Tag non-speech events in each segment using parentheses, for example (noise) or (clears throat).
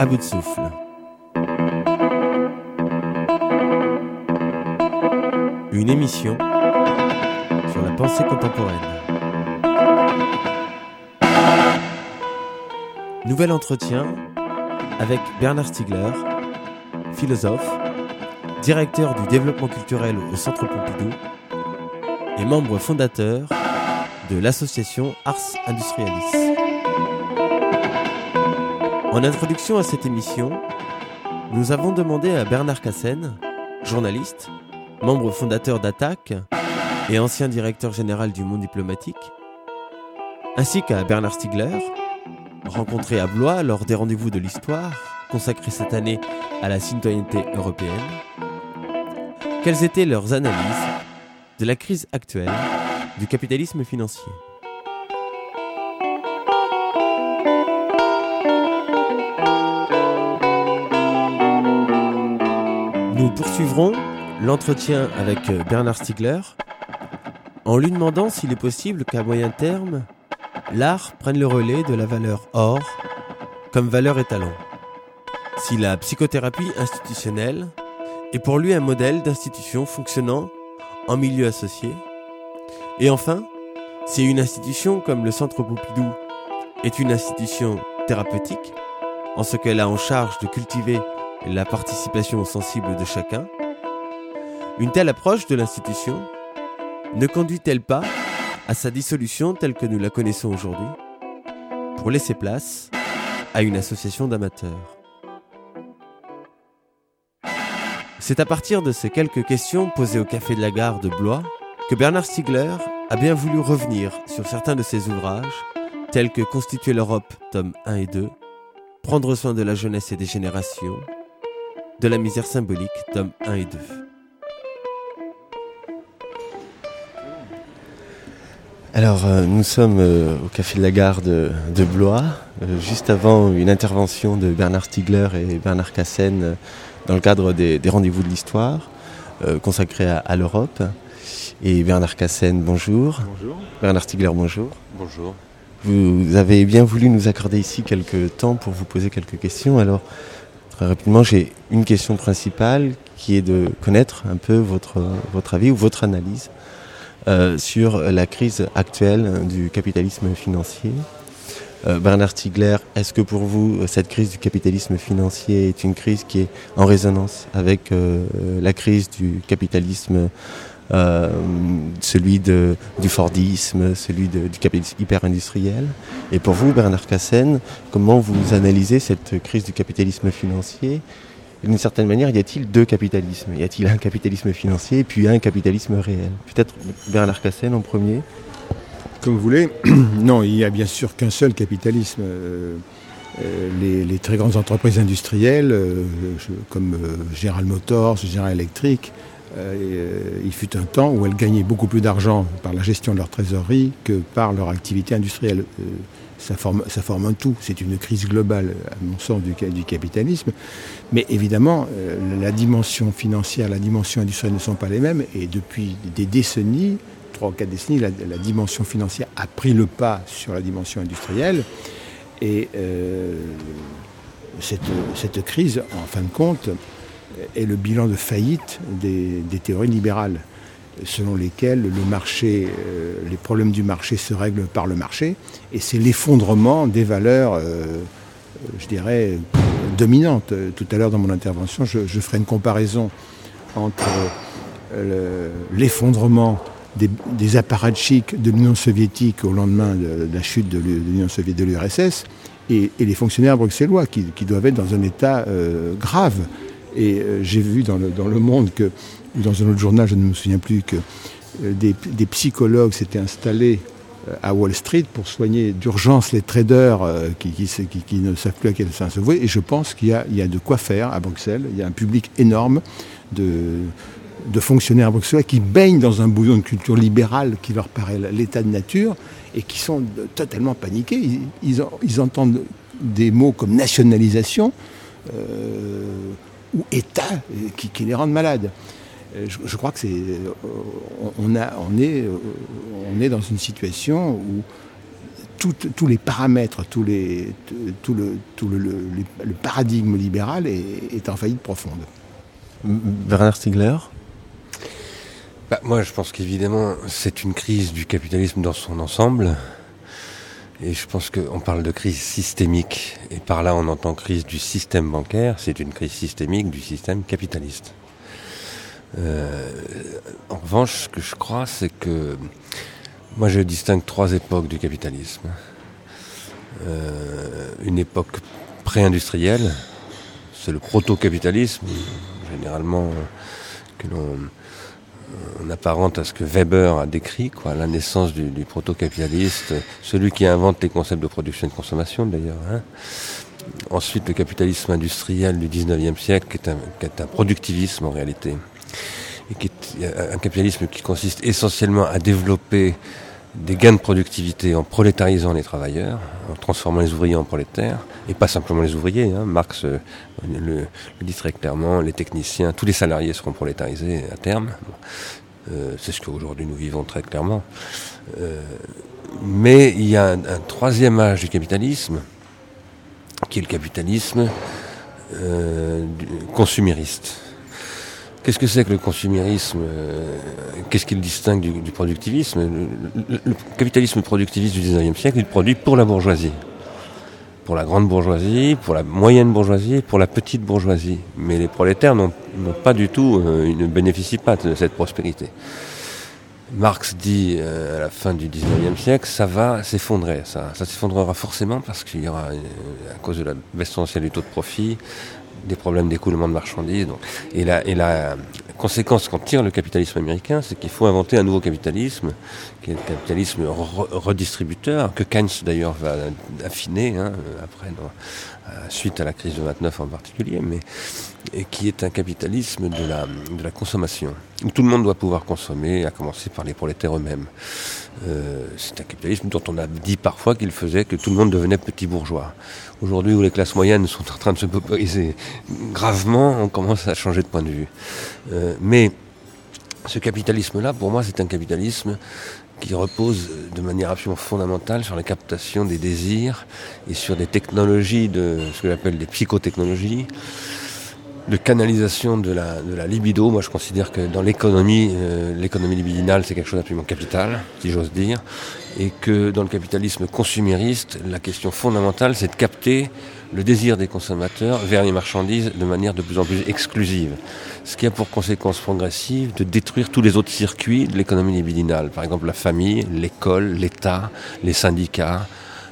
à bout de souffle. Une émission sur la pensée contemporaine. Nouvel entretien avec Bernard Stiegler, philosophe, directeur du développement culturel au Centre Pompidou et membre fondateur de l'association Ars Industrialis. En introduction à cette émission, nous avons demandé à Bernard Cassen, journaliste, membre fondateur d'Attaque et ancien directeur général du Monde diplomatique, ainsi qu'à Bernard Stiegler, rencontré à Blois lors des rendez-vous de l'histoire consacrés cette année à la citoyenneté européenne, quelles étaient leurs analyses de la crise actuelle du capitalisme financier? Nous poursuivrons l'entretien avec Bernard Stiegler en lui demandant s'il est possible qu'à moyen terme, l'art prenne le relais de la valeur or comme valeur étalon. Si la psychothérapie institutionnelle est pour lui un modèle d'institution fonctionnant en milieu associé. Et enfin, si une institution comme le Centre Pompidou est une institution thérapeutique, en ce qu'elle a en charge de cultiver la participation sensible de chacun, une telle approche de l'institution ne conduit-elle pas à sa dissolution telle que nous la connaissons aujourd'hui, pour laisser place à une association d'amateurs? C'est à partir de ces quelques questions posées au Café de la Gare de Blois que Bernard Stiegler a bien voulu revenir sur certains de ses ouvrages, tels que Constituer l'Europe, tome 1 et 2, Prendre soin de la jeunesse et des générations, De la misère symbolique, tome 1 et 2. Alors, euh, nous sommes euh, au Café de la Gare de, Blois, euh, juste avant une intervention de Bernard Stiegler et Bernard Cassen dans le cadre des, rendez-vous de l'histoire consacrés à, l'Europe. Et Bernard Cassen, bonjour. Bonjour. Bernard Stiegler, bonjour. Bonjour. Vous avez bien voulu nous accorder ici quelques temps pour vous poser quelques questions. Alors, rapidement, j'ai une question principale qui est de connaître un peu votre, votre avis ou votre analyse euh, sur la crise actuelle du capitalisme financier. Euh, Bernard Stiegler, est-ce que pour vous, cette crise du capitalisme financier est une crise qui est en résonance avec euh, la crise du capitalisme, celui de, du Fordisme, celui du capitalisme hyper-industriel. Et pour vous, Bernard Cassen, comment vous analysez cette crise du capitalisme financier? D'une certaine manière, y a-t-il deux capitalismes? Y a-t-il un capitalisme financier et puis un capitalisme réel? Peut-être Bernard Cassen en premier. Comme vous voulez. (clears throat) non, il n'y a bien sûr qu'un seul capitalisme. Euh, euh, les, très grandes entreprises industrielles, euh, comme General Motors, General Electric, il fut un temps où elles gagnaient beaucoup plus d'argent par la gestion de leur trésorerie que par leur activité industrielle ça forme, ça forme un tout. C'est une crise globale, à mon sens, du, capitalisme. Mais évidemment, euh, la dimension financière, la dimension industrielle ne sont pas les mêmes. Et depuis des décennies, trois ou quatre décennies, la, dimension financière a pris le pas sur la dimension industrielle. Et euh, cette, crise, en fin de compte, est le bilan de faillite des, théories libérales selon lesquels le marché, euh, les problèmes du marché se règlent par le marché, et c'est l'effondrement des valeurs, euh, je dirais, dominantes. Tout à l'heure dans mon intervention, je, ferai une comparaison entre euh, l'effondrement des, apparatchiks de l'Union soviétique au lendemain de, la chute de l'Union soviétique de l'URSS et, les fonctionnaires bruxellois qui, doivent être dans un état grave. Et j'ai vu dans le, dans le monde que dans un autre journal, je ne me souviens plus, que euh, des, psychologues s'étaient installés euh, à Wall Street pour soigner d'urgence les traders euh, qui, ne savent plus à quel sens se vouer. Et je pense qu'il y, a de quoi faire à Bruxelles. Il y a un public énorme de, fonctionnaires bruxellois qui baignent dans un bouillon de culture libérale qui leur paraît l'état de nature et qui sont totalement paniqués. Ils, entendent des mots comme nationalisation ou État qui les rendent malades. Euh, je, crois que c'est, euh, on, a, on, est, euh, on est dans une situation où tous les paramètres, tout, les, tout, le, tout le, le, paradigme libéral est, est, en faillite profonde. Bernard Stiegler bah, Moi, je pense qu'évidemment, c'est une crise du capitalisme dans son ensemble. Et je pense qu'on parle de crise systémique. Et par là, on entend crise du système bancaire. C'est une crise systémique du système capitaliste. Euh, en revanche, ce que je crois, c'est que moi, je distingue trois époques du capitalisme. Euh, une époque pré-industrielle, c'est le proto-capitalisme, généralement que l'on on apparente à ce que Weber a décrit, quoi, la naissance du, proto-capitaliste, celui qui invente les concepts de production et de consommation d'ailleurs. Hein. Ensuite, le capitalisme industriel du 19e siècle, qui est un, qui est un productivisme en réalité, et qui est un capitalisme qui consiste essentiellement à développer des gains de productivité en prolétarisant les travailleurs, en transformant les ouvriers en prolétaires, et pas simplement les ouvriers. Hein. Marx euh, le, dit très clairement, les techniciens, tous les salariés seront prolétarisés à terme. Euh, c'est ce qu'aujourd'hui nous vivons très clairement. Euh, mais il y a un, troisième âge du capitalisme, qui est le capitalisme consumériste. Qu'est-ce que c'est que le consumérisme euh, Qu'est-ce qu'il distingue du, productivisme? Le, capitalisme productiviste du 19e siècle, il produit pour la bourgeoisie. Pour la grande bourgeoisie, pour la moyenne bourgeoisie, pour la petite bourgeoisie. Mais les prolétaires n'ont pas du tout, euh, ils ne bénéficient pas de cette prospérité. Marx dit euh, à la fin du 19e siècle, ça va s'effondrer, ça, s'effondrera forcément parce qu'il y aura, à cause de la baisse tendancielle du taux de profit, des problèmes d'écoulement de marchandises. Et, la, et la conséquence qu'en tire le capitalisme américain, c'est qu'il faut inventer un nouveau capitalisme, qui est le capitalisme redistributeur, que Keynes d'ailleurs va affiner hein, après, suite à la crise de 29 en particulier, mais qui est un capitalisme de la, de la consommation, où tout le monde doit pouvoir consommer, à commencer par les prolétaires eux-mêmes. Euh, c'est un capitalisme dont on a dit parfois qu'il faisait que tout le monde devenait petit bourgeois. Aujourd'hui, où les classes moyennes sont en train de se paupériser gravement, on commence à changer de point de vue. Euh, mais ce capitalisme-là, pour moi, c'est un capitalisme qui repose de manière absolument fondamentale sur la captation des désirs et sur des technologies de ce que j'appelle des psychotechnologies de canalisation de la, de libido. Moi, je considère que dans l'économie, euh, l'économie libidinale, c'est quelque chose d'absolument capital, si j'ose dire, et que dans le capitalisme consumériste, la question fondamentale, c'est de capter le désir des consommateurs vers les marchandises de manière de plus en plus exclusive. Ce qui a pour conséquence progressive de détruire tous les autres circuits de l'économie libidinale. Par exemple, la famille, l'école, l'État, les syndicats,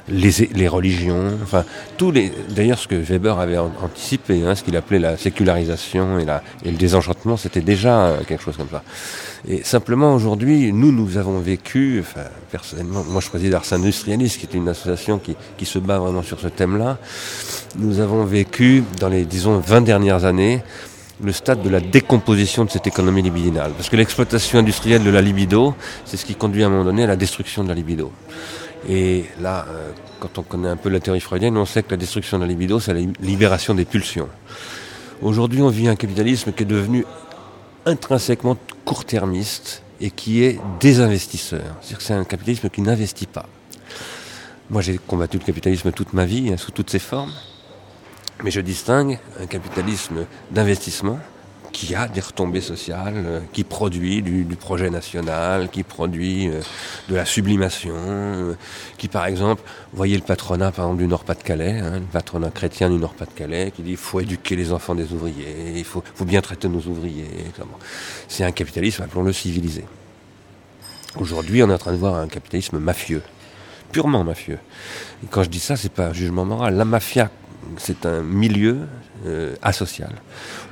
les, religions, enfin tous les. D'ailleurs, ce que Weber avait anticipé, hein, ce qu'il appelait la sécularisation et, la, et le désenchantement, c'était déjà euh, quelque chose comme ça. Et simplement aujourd'hui, nous, nous avons vécu, enfin, personnellement, moi je préside Ars Industrialis, qui est une association qui, qui se bat vraiment sur ce thème-là. Nous avons vécu dans les, disons, 20 dernières années, le stade de la décomposition de cette économie libidinale. Parce que l'exploitation industrielle de la libido, c'est ce qui conduit à un moment donné à la destruction de la libido. Et là, euh, quand on connaît un peu la théorie freudienne, on sait que la destruction de la libido, c'est la libération des pulsions. Aujourd'hui, on vit un capitalisme qui est devenu intrinsèquement court-termiste et qui est désinvestisseur. C'est-à-dire que c'est un capitalisme qui n'investit pas. Moi, j'ai combattu le capitalisme toute ma vie, hein, sous toutes ses formes. Mais je distingue un capitalisme d'investissement qui a des retombées sociales, euh, qui produit du, projet national, qui produit euh, de la sublimation, euh, qui par exemple, voyez le patronat par exemple du Nord-Pas-de-Calais, hein, le patronat chrétien du Nord-Pas-de-Calais, qui dit il faut éduquer les enfants des ouvriers, il faut, bien traiter nos ouvriers. C'est un capitalisme, appelons-le civilisé. Aujourd'hui, on est en train de voir un capitalisme mafieux, purement mafieux. Et quand je dis ça, c'est pas un jugement moral. La mafia c'est un milieu euh, asocial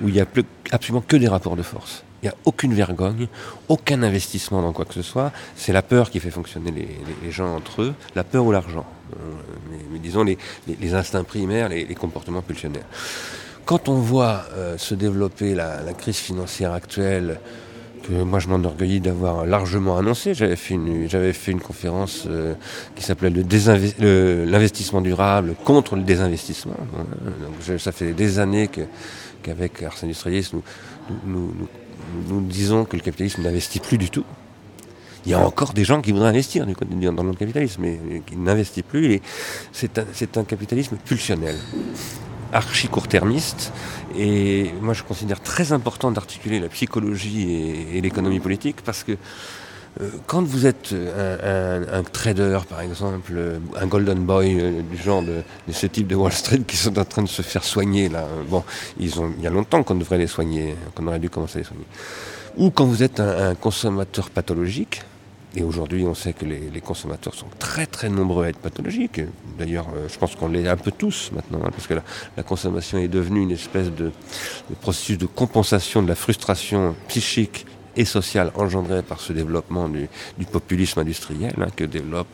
où il n'y a plus, absolument que des rapports de force. Il n'y a aucune vergogne, aucun investissement dans quoi que ce soit. C'est la peur qui fait fonctionner les, gens entre eux, la peur ou l'argent. Euh, mais, disons les, instincts primaires, les, comportements pulsionnaires. Quand on voit euh, se développer la, crise financière actuelle, moi je m'enorgueillis d'avoir largement annoncé. J'avais fait une, conférence euh, qui s'appelait l'investissement durable contre le désinvestissement. Ça fait des années qu'avec Arsène Industrialis, nous disons que le capitalisme n'investit plus du tout. Il y a encore des gens qui voudraient investir du côté, dans le capitalisme, mais qui n'investissent plus. C'est un capitalisme pulsionnel archi court-termiste. Et moi, je considère très important d'articuler la psychologie et, l'économie politique parce que euh, quand vous êtes un, trader, par exemple, un golden boy euh, du genre de, ce type de Wall Street qui sont en train de se faire soigner, là, bon, il y a longtemps qu'on devrait les soigner, qu'on aurait dû commencer à les soigner. Ou quand vous êtes un consommateur pathologique, et aujourd'hui, on sait que les, consommateurs sont très très nombreux à être pathologiques. D'ailleurs, euh, je pense qu'on l'est un peu tous maintenant, hein, parce que la, consommation est devenue une espèce de, processus de compensation de la frustration psychique et sociale engendrée par ce développement du, populisme industriel hein, que développe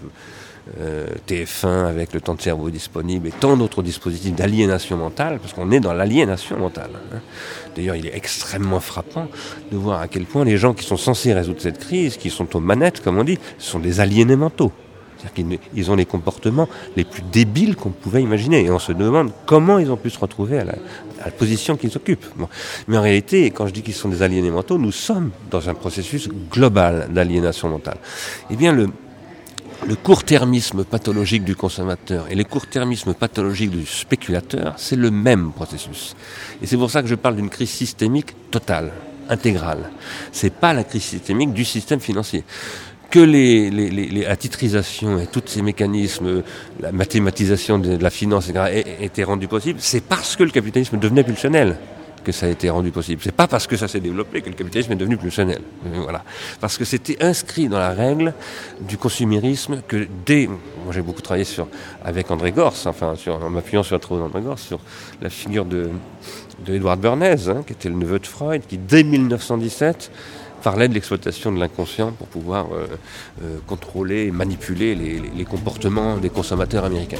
euh, TF1 avec le temps de cerveau disponible et tant d'autres dispositifs d'aliénation mentale, parce qu'on est dans l'aliénation mentale. Hein. D'ailleurs, il est extrêmement frappant de voir à quel point les gens qui sont censés résoudre cette crise, qui sont aux manettes, comme on dit, sont des aliénés mentaux. C'est-à-dire qu'ils ont les comportements les plus débiles qu'on pouvait imaginer. Et on se demande comment ils ont pu se retrouver à la, position qu'ils occupent. Mais en réalité, quand je dis qu'ils sont des aliénés mentaux, nous sommes dans un processus global d'aliénation mentale. Eh bien, le, le court-termisme pathologique du consommateur et le court-termisme pathologique du spéculateur, c'est le même processus. Et c'est pour ça que je parle d'une crise systémique totale, intégrale. C'est pas la crise systémique du système financier. Que les, les, la titrisation et tous ces mécanismes, la mathématisation de la finance, etc., aient été rendus possibles, c'est parce que le capitalisme devenait pulsionnel que ça a été rendu possible. C'est pas parce que ça s'est développé que le capitalisme est devenu plus pulsionnel. Voilà. Parce que c'était inscrit dans la règle du consumérisme que dès, moi j'ai beaucoup travaillé sur, avec André Gors, enfin, en m'appuyant sur la travaux d'André Gors, sur la figure de, de Edward Bernays, hein, qui était le neveu de Freud, qui dès 1917 parlait de l'exploitation de l'inconscient pour pouvoir euh, euh, contrôler et manipuler les comportements des consommateurs américains.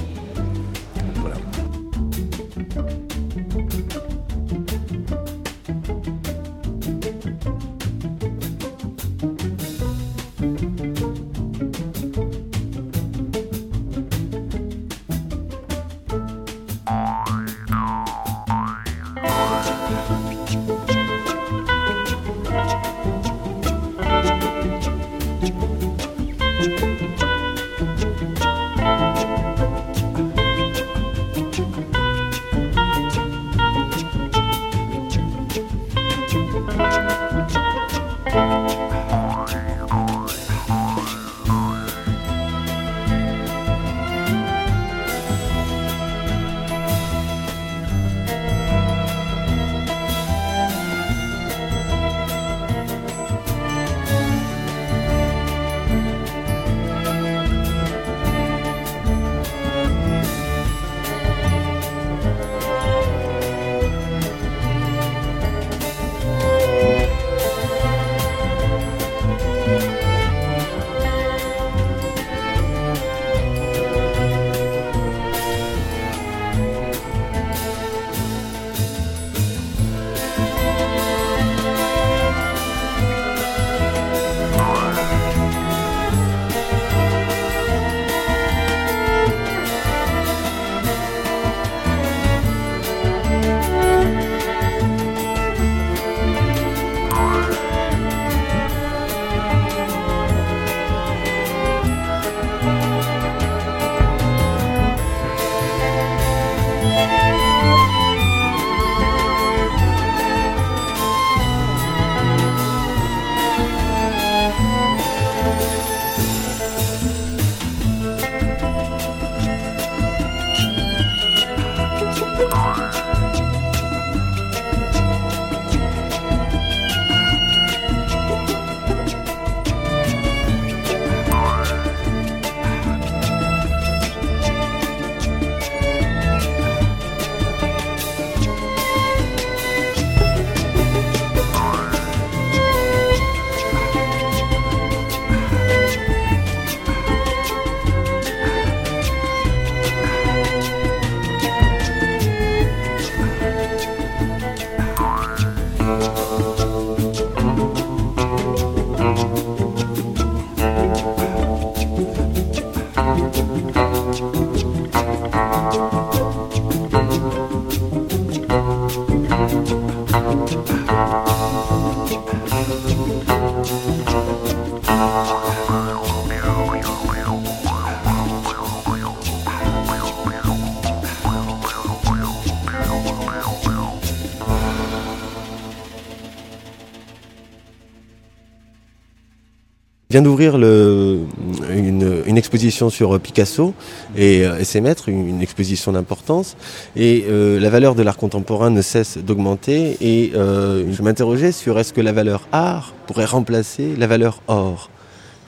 Vient d'ouvrir une, exposition sur Picasso et, et ses maîtres, une, exposition d'importance. Et la valeur de l'art contemporain ne cesse d'augmenter. Et je m'interrogeais sur est-ce que la valeur art pourrait remplacer la valeur or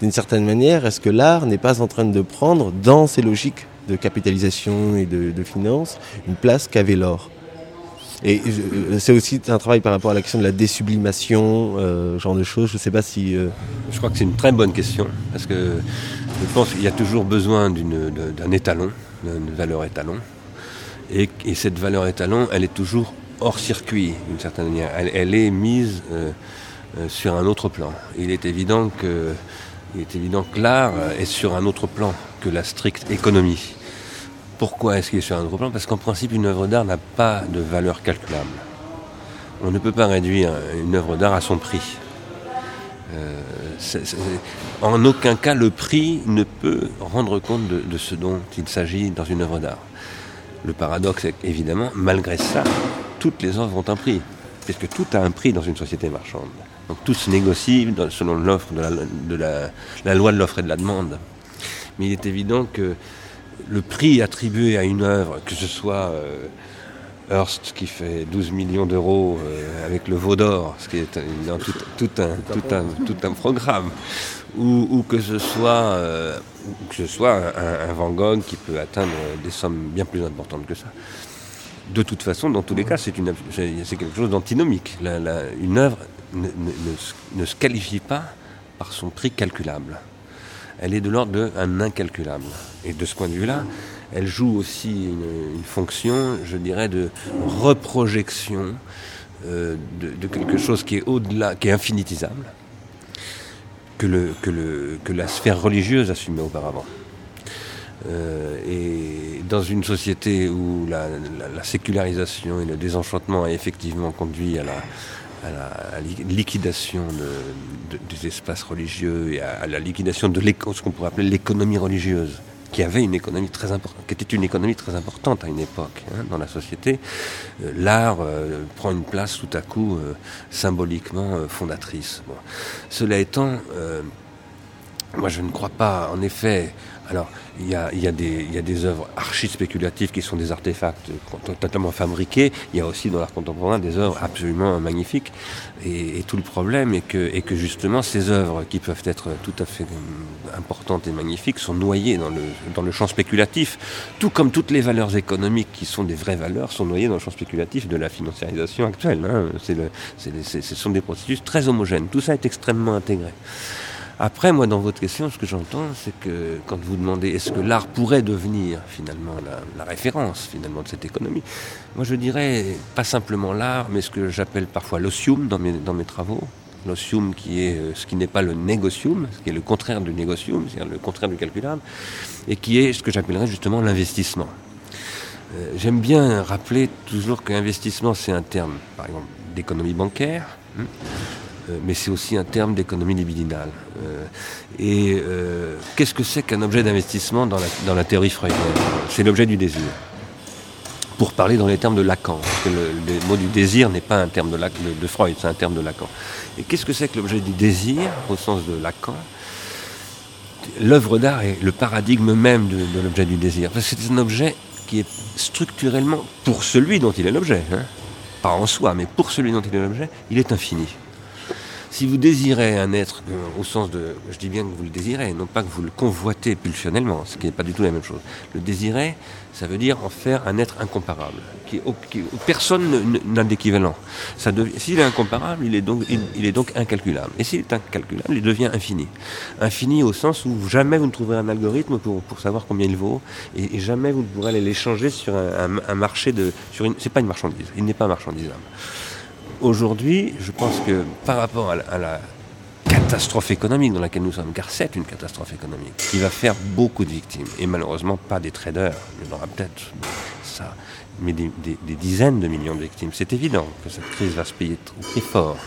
d'une certaine manière, est-ce que l'art n'est pas en train de prendre, dans ces logiques de capitalisation et de, finance, une place qu'avait l'or? Et euh, c'est aussi un travail par rapport à la question de la désublimation, euh, genre de choses. Je ne sais pas si. Euh, je crois que c'est une très bonne question parce que je pense qu'il y a toujours besoin d'un étalon, d'une valeur étalon, et, cette valeur étalon, elle est toujours hors circuit d'une certaine manière. Elle, est mise sur un autre plan. Il est évident il est évident que l'art est sur un autre plan que la stricte économie. Pourquoi est-ce qu'il est sur un autre plan Parce qu'en principe, une œuvre d'art n'a pas de valeur calculable. On ne peut pas réduire une œuvre d'art à son prix. Euh, en aucun cas, le prix ne peut rendre compte de, de ce dont il s'agit dans une œuvre d'art. Le paradoxe est évidemment, malgré ça, toutes les œuvres ont un prix, puisque tout a un prix dans une société marchande. Donc tout se négocie selon l'offre de, la, loi de l'offre et de la demande. Mais il est évident que le prix attribué à une œuvre, que ce soit euh, Hearst qui fait 12 millions d'euros euh, avec le veau d'or, ce qui est tout, un, programme, ou, que ce soit, euh, que ce soit un, Van Gogh qui peut atteindre des sommes bien plus importantes que ça. De toute façon, dans tous les cas, c'est quelque chose d'antinomique. une œuvre ne, se qualifie pas par son prix calculable. Elle est de l'ordre d'un incalculable. Et de ce point de vue-là, elle joue aussi une, fonction, je dirais, de reprojection euh, de, quelque chose qui est au-delà, qui est infinitisable, que, le, que, le, que la sphère religieuse assumait auparavant. Euh, et dans une société où la, sécularisation et le désenchantement a effectivement conduit à la, à la liquidation des espaces religieux et à, la liquidation de ce qu'on pourrait appeler l'économie religieuse, qui avait une économie très importante, qui était une économie très importante à une époque hein, dans la société. Euh, l'art euh, prend une place tout à coup euh, symboliquement fondatrice. Cela étant, moi je ne crois pas, en effet, alors, il y, a, des, œuvres archi-spéculatives qui sont des artefacts totalement fabriqués. Il y a aussi dans l'art contemporain des œuvres absolument magnifiques. Et, tout le problème est que, justement ces œuvres qui peuvent être tout à fait importantes et magnifiques sont noyées dans le, champ spéculatif. Tout comme toutes les valeurs économiques qui sont des vraies valeurs sont noyées dans le champ spéculatif de la financiarisation actuelle. Hein. ce sont des processus très homogènes. Tout ça est extrêmement intégré. Après, moi, dans votre question, ce que j'entends, c'est que quand vous demandez est-ce que l'art pourrait devenir finalement la, référence finalement de cette économie, moi je dirais pas simplement l'art, mais ce que j'appelle parfois l'osium dans mes, travaux. L'osium qui est euh, ce qui n'est pas le négocium, ce qui est le contraire du négocium, c'est-à-dire le contraire du calculable, et qui est ce que j'appellerais justement l'investissement. Euh, j'aime bien rappeler toujours qu'investissement, c'est un terme, par exemple, d'économie bancaire. Hein, mais c'est aussi un terme d'économie libidinale. Euh, et euh, qu'est-ce que c'est qu'un objet d'investissement dans la, théorie freudienne? C'est l'objet du désir. Pour parler dans les termes de Lacan, parce que le, mot du désir n'est pas un terme de, de Freud, c'est un terme de Lacan. Et qu'est-ce que c'est que l'objet du désir, au sens de Lacan? L'œuvre d'art est le paradigme même de, l'objet du désir. Parce que c'est un objet qui est structurellement, pour celui dont il est l'objet, hein, pas en soi, mais pour celui dont il est l'objet, il est infini. Si vous désirez un être, au sens de, je dis bien que vous le désirez, non pas que vous le convoitez pulsionnellement, ce qui n'est pas du tout la même chose. Le désirer, ça veut dire en faire un être incomparable, qui, personne n'a d'équivalent. S'il est incomparable, il est, donc, il, est donc incalculable. Et s'il est incalculable, il devient infini. Infini au sens où jamais vous ne trouverez un algorithme pour, pour savoir combien il vaut, et, jamais vous ne pourrez aller l'échanger sur un, marché de... Sur une, c'est pas une marchandise, il n'est pas marchandisable. Aujourd'hui, je pense que par rapport à la, catastrophe économique dans laquelle nous sommes, car c'est une catastrophe économique qui va faire beaucoup de victimes, et malheureusement pas des traders, il y en aura peut-être ça, mais des, dizaines de millions de victimes. C'est évident que cette crise va se payer très fort.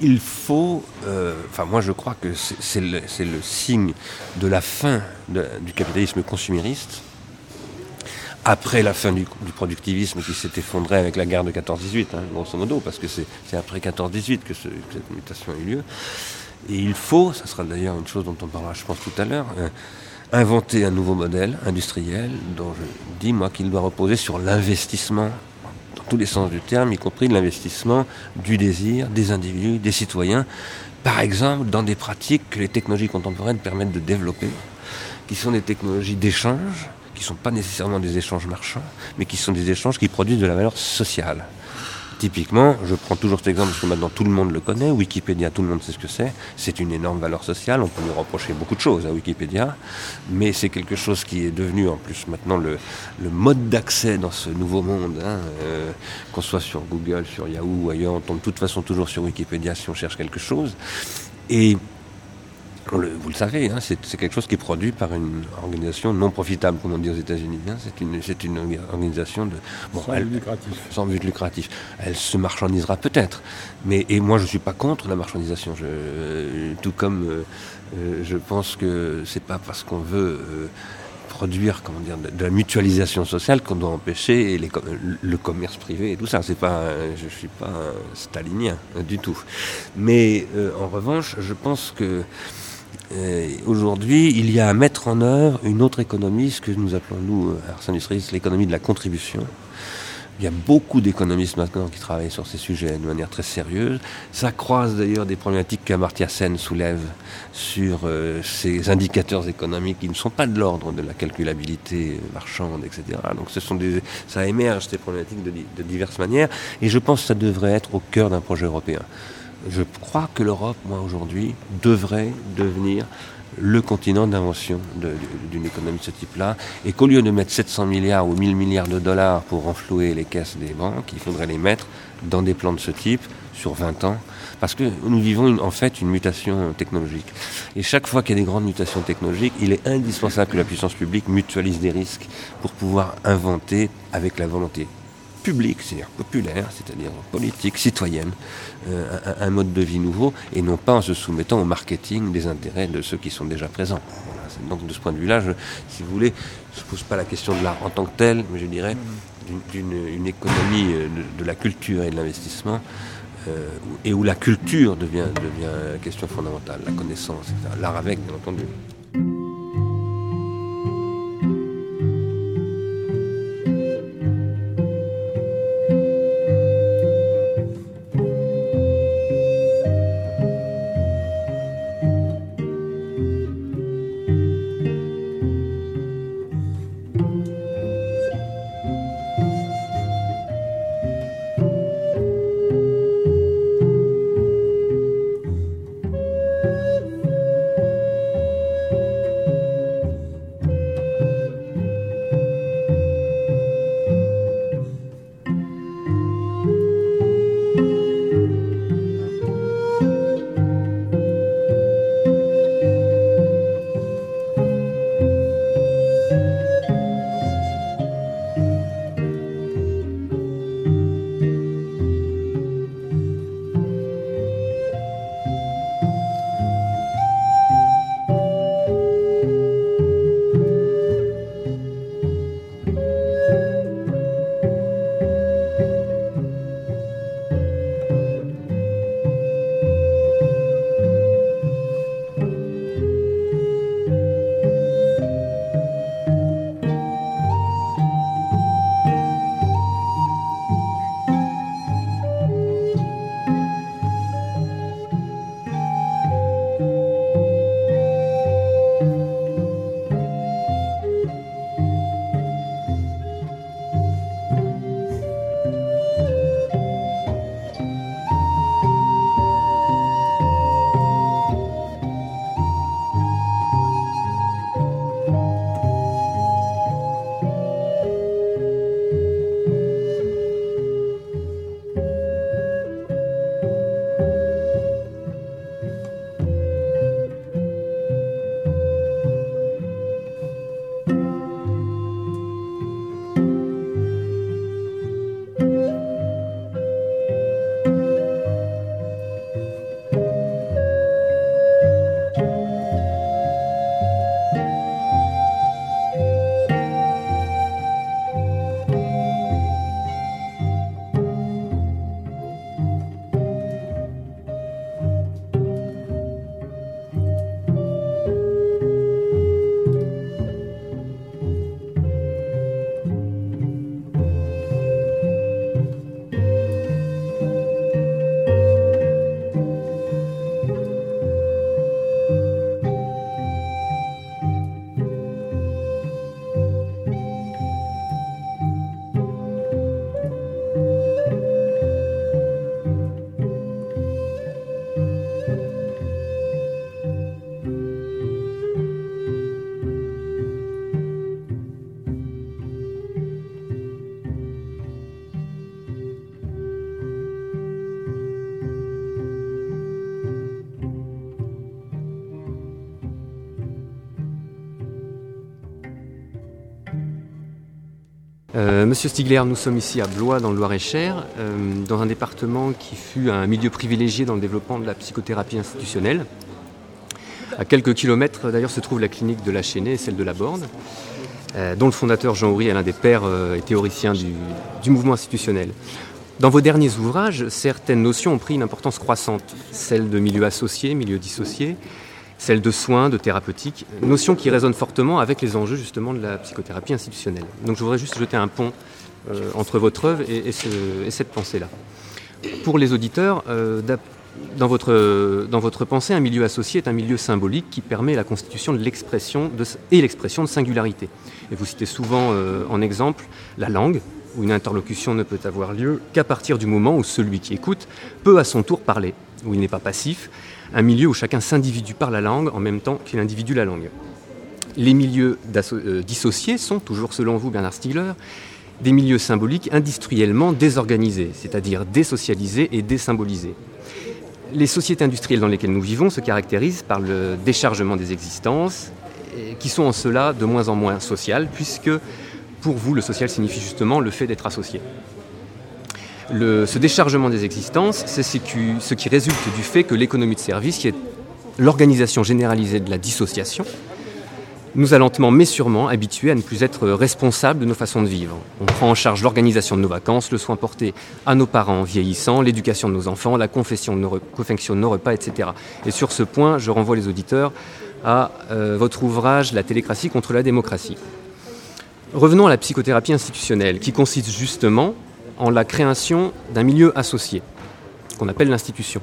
Il faut, euh, enfin moi je crois que c'est le, signe de la fin du capitalisme consumériste, après la fin du, productivisme qui s'est effondré avec la guerre de 14-18, hein, grosso modo, parce que c'est après 14-18 que, cette mutation a eu lieu. Et il faut, ça sera d'ailleurs une chose dont on parlera je pense tout à l'heure, euh, inventer un nouveau modèle industriel dont je dis moi qu'il doit reposer sur l'investissement dans tous les sens du terme, y compris l'investissement du désir des individus, des citoyens, par exemple dans des pratiques que les technologies contemporaines permettent de développer, qui sont des technologies d'échange, qui ne sont pas nécessairement des échanges marchands, mais qui sont des échanges qui produisent de la valeur sociale. Typiquement, je prends toujours cet exemple parce que maintenant tout le monde le connaît, Wikipédia, tout le monde sait ce que c'est. C'est une énorme valeur sociale, on peut lui reprocher beaucoup de choses à Wikipédia, mais c'est quelque chose qui est devenu en plus maintenant le, mode d'accès dans ce nouveau monde. Hein, euh, qu'on soit sur Google, sur Yahoo ou ailleurs, on tombe de toute façon toujours sur Wikipédia si on cherche quelque chose. Et vous le savez, hein, c'est quelque chose qui est produit par une organisation non profitable, comme on dit aux États-Unis. Hein. c'est une, organisation de sans but lucratif. Sans but lucratif. Elle se marchandisera peut-être, mais et moi je suis pas contre la marchandisation. tout comme euh, euh, je pense que c'est pas parce qu'on veut euh, produire comment dire de, la mutualisation sociale qu'on doit empêcher le commerce privé et tout ça. C'est pas, je suis pas stalinien du tout. Mais en revanche, je pense que aujourd'hui, il y a à mettre en œuvre une autre économie, ce que nous appelons, nous, à Ars Industries, l'économie de la contribution. Il y a beaucoup d'économistes maintenant qui travaillent sur ces sujets de manière très sérieuse. Ça croise d'ailleurs des problématiques qu'Amartya Sen soulève sur euh, ces indicateurs économiques qui ne sont pas de l'ordre de la calculabilité marchande, etc. Donc ce sont des, ça émerge ces problématiques de diverses manières et je pense que ça devrait être au cœur d'un projet européen je crois que l'Europe, moi aujourd'hui, devrait devenir le continent d'invention d'une économie de ce type-là, et qu'au lieu de mettre 700 milliards ou 1000 milliards de dollars pour renflouer les caisses des banques, il faudrait les mettre dans des plans de ce type sur 20 ans, parce que nous vivons en fait une mutation technologique. Et chaque fois qu'il y a des grandes mutations technologiques, il est indispensable que la puissance publique mutualise des risques pour pouvoir inventer avec la volonté public, c'est-à-dire populaire, c'est-à-dire politique, citoyenne, euh, un, mode de vie nouveau, et non pas en se soumettant au marketing des intérêts de ceux qui sont déjà présents. Donc de ce point de vue-là, si vous voulez, je ne pose pas la question de l'art en tant que tel, mais je dirais d'une économie euh, de, la culture et de l'investissement, euh, et où la culture devient, devient question fondamentale, la connaissance, l'art avec, bien entendu. Monsieur Stigler, nous sommes ici à Blois, dans le Loir-et-Cher, dans un département qui fut un milieu privilégié dans le développement de la psychothérapie institutionnelle. À quelques kilomètres, d'ailleurs, se trouve la clinique de la Chênée et celle de la Borne, dont le fondateur Jean Houry est l'un des pères et théoriciens du, du mouvement institutionnel. Dans vos derniers ouvrages, certaines notions ont pris une importance croissante, celle de milieu associé, milieu dissocié, celle de soins, de thérapeutique, notions qui résonnent fortement avec les enjeux justement de la psychothérapie institutionnelle. Donc je voudrais juste jeter un pont euh, entre votre œuvre et, cette pensée-là. Pour les auditeurs, euh, dans, votre, dans votre pensée, un milieu associé est un milieu symbolique qui permet la constitution de l'expression et l'expression de singularité. Et vous citez souvent euh, en exemple la langue, où une interlocution ne peut avoir lieu qu'à partir du moment où celui qui écoute peut à son tour parler, où il n'est pas passif, un milieu où chacun s'individue par la langue en même temps qu'il individue la langue. Les milieux euh, dissociés sont, toujours selon vous Bernard Stiegler, des milieux symboliques industriellement désorganisés, c'est-à-dire désocialisés et désymbolisés. Les sociétés industrielles dans lesquelles nous vivons se caractérisent par le déchargement des existences, qui sont en cela de moins en moins sociales, puisque pour vous, le social signifie justement le fait d'être associé. Ce déchargement des existences, c'est ce qui, résulte du fait que l'économie de service, qui est l'organisation généralisée de la dissociation, nous a lentement mais sûrement habitués à ne plus être responsables de nos façons de vivre. On prend en charge l'organisation de nos vacances, le soin porté à nos parents vieillissants, l'éducation de nos enfants, la confection de nos, repas, etc. Et sur ce point, je renvoie les auditeurs à euh, votre ouvrage La télécratie contre la démocratie. Revenons à la psychothérapie institutionnelle, qui consiste justement en la création d'un milieu associé, qu'on appelle l'institution.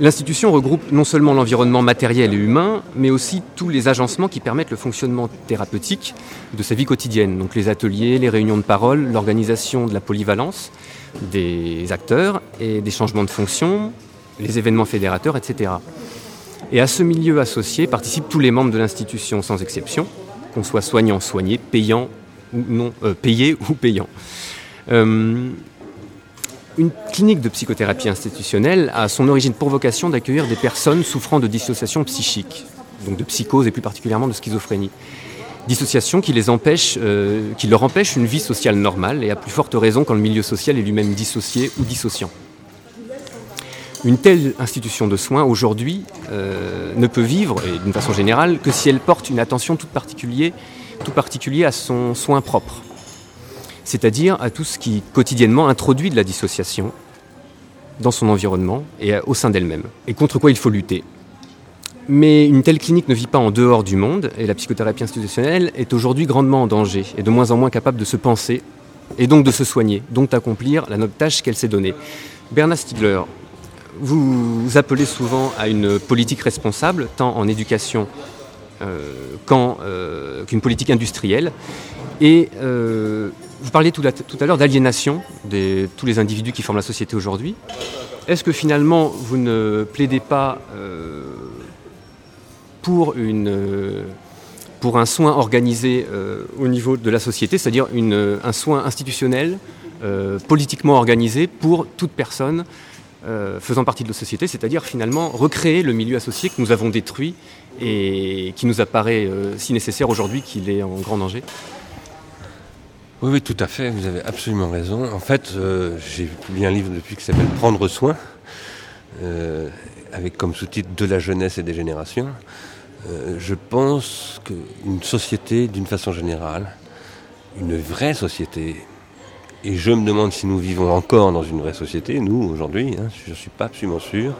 L'institution regroupe non seulement l'environnement matériel et humain, mais aussi tous les agencements qui permettent le fonctionnement thérapeutique de sa vie quotidienne, donc les ateliers, les réunions de parole, l'organisation de la polyvalence des acteurs et des changements de fonction, les événements fédérateurs, etc. Et à ce milieu associé participent tous les membres de l'institution sans exception, qu'on soit soignant, soigné, payant ou non, euh, payé ou payant. Euh, une clinique de psychothérapie institutionnelle a son origine pour vocation d'accueillir des personnes souffrant de dissociation psychique, donc de psychose et plus particulièrement de schizophrénie. Dissociation qui, les empêche, euh, qui leur empêche une vie sociale normale et à plus forte raison quand le milieu social est lui-même dissocié ou dissociant. Une telle institution de soins, aujourd'hui, euh, ne peut vivre, d'une façon générale, que si elle porte une attention toute particulière, tout particulier à son soin propre, c'est-à-dire à tout ce qui quotidiennement introduit de la dissociation dans son environnement et au sein d'elle-même, et contre quoi il faut lutter. Mais une telle clinique ne vit pas en dehors du monde, et la psychothérapie institutionnelle est aujourd'hui grandement en danger, et de moins en moins capable de se penser, et donc de se soigner, donc d'accomplir la noble tâche qu'elle s'est donnée. Bernard Stiegler, vous appelez souvent à une politique responsable, tant en éducation euh, euh, qu'une politique industrielle. Et euh, vous parliez tout à, l'heure d'aliénation de tous les individus qui forment la société aujourd'hui. Est-ce que finalement vous ne plaidez pas pour, une, pour un soin organisé au niveau de la société, c'est-à-dire un soin institutionnel, politiquement organisé pour toute personne euh, faisant partie de la société, c'est-à-dire finalement recréer le milieu associé que nous avons détruit et qui nous apparaît euh, si nécessaire aujourd'hui qu'il est en grand danger? Oui, oui, tout à fait, vous avez absolument raison. En fait, euh, j'ai publié un livre depuis qui s'appelle Prendre soin, avec comme sous-titre De la jeunesse et des générations. je pense qu'une société, d'une façon générale, une vraie société, et je me demande si nous vivons encore dans une vraie société, nous, aujourd'hui, hein, je ne suis pas absolument sûr.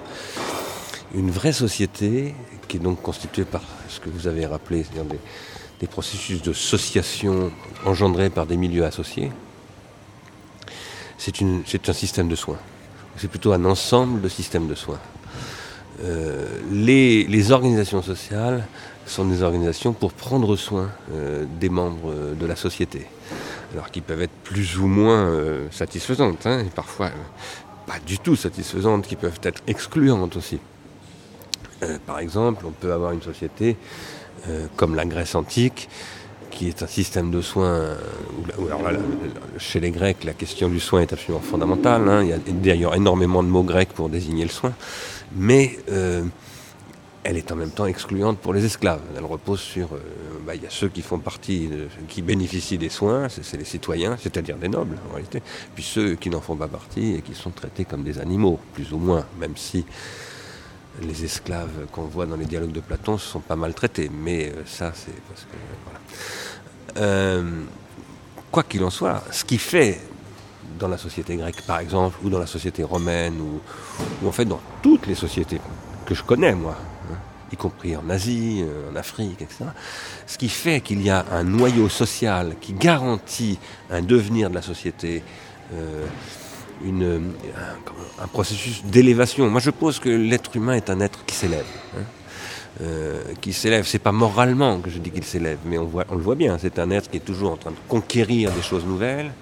Une vraie société qui est donc constituée par ce que vous avez rappelé, c'est-à-dire des, processus de sociation engendrés par des milieux associés, c'est un système de soins. C'est plutôt un ensemble de systèmes de soins. Euh, les, organisations sociales sont des organisations pour prendre soin euh, des membres de la société alors qui peuvent être plus ou moins euh, satisfaisantes, hein, et parfois euh, pas du tout satisfaisantes, qui peuvent être excluantes aussi. Euh, par exemple, on peut avoir une société comme la Grèce antique, qui est un système de soins, où, chez les Grecs, la question du soin est absolument fondamentale. Hein. il y a d'ailleurs énormément de mots grecs pour désigner le soin. Mais elle est en même temps excluante pour les esclaves. Elle repose sur, euh, bah, il y a ceux qui font partie, qui bénéficient des soins, c'est les citoyens, c'est-à-dire des nobles en réalité, puis ceux qui n'en font pas partie et qui sont traités comme des animaux, plus ou moins, même si les esclaves qu'on voit dans les dialogues de Platon sont pas maltraités. Mais euh, ça, c'est parce que. Euh, quoi qu'il en soit, ce qui fait dans la société grecque, par exemple, ou dans la société romaine, ou, en fait dans toutes les sociétés que je connais, moi, hein, y compris en Asie, euh, en Afrique, etc. Ce qui fait qu'il y a un noyau social qui garantit un devenir de la société, une, un, processus d'élévation. Moi, je pose que l'être humain est un être qui s'élève. Hein. Euh, qui s'élève. C'est pas moralement que je dis qu'il s'élève, mais on, le voit bien. C'est un être qui est toujours en train de conquérir des choses nouvelles.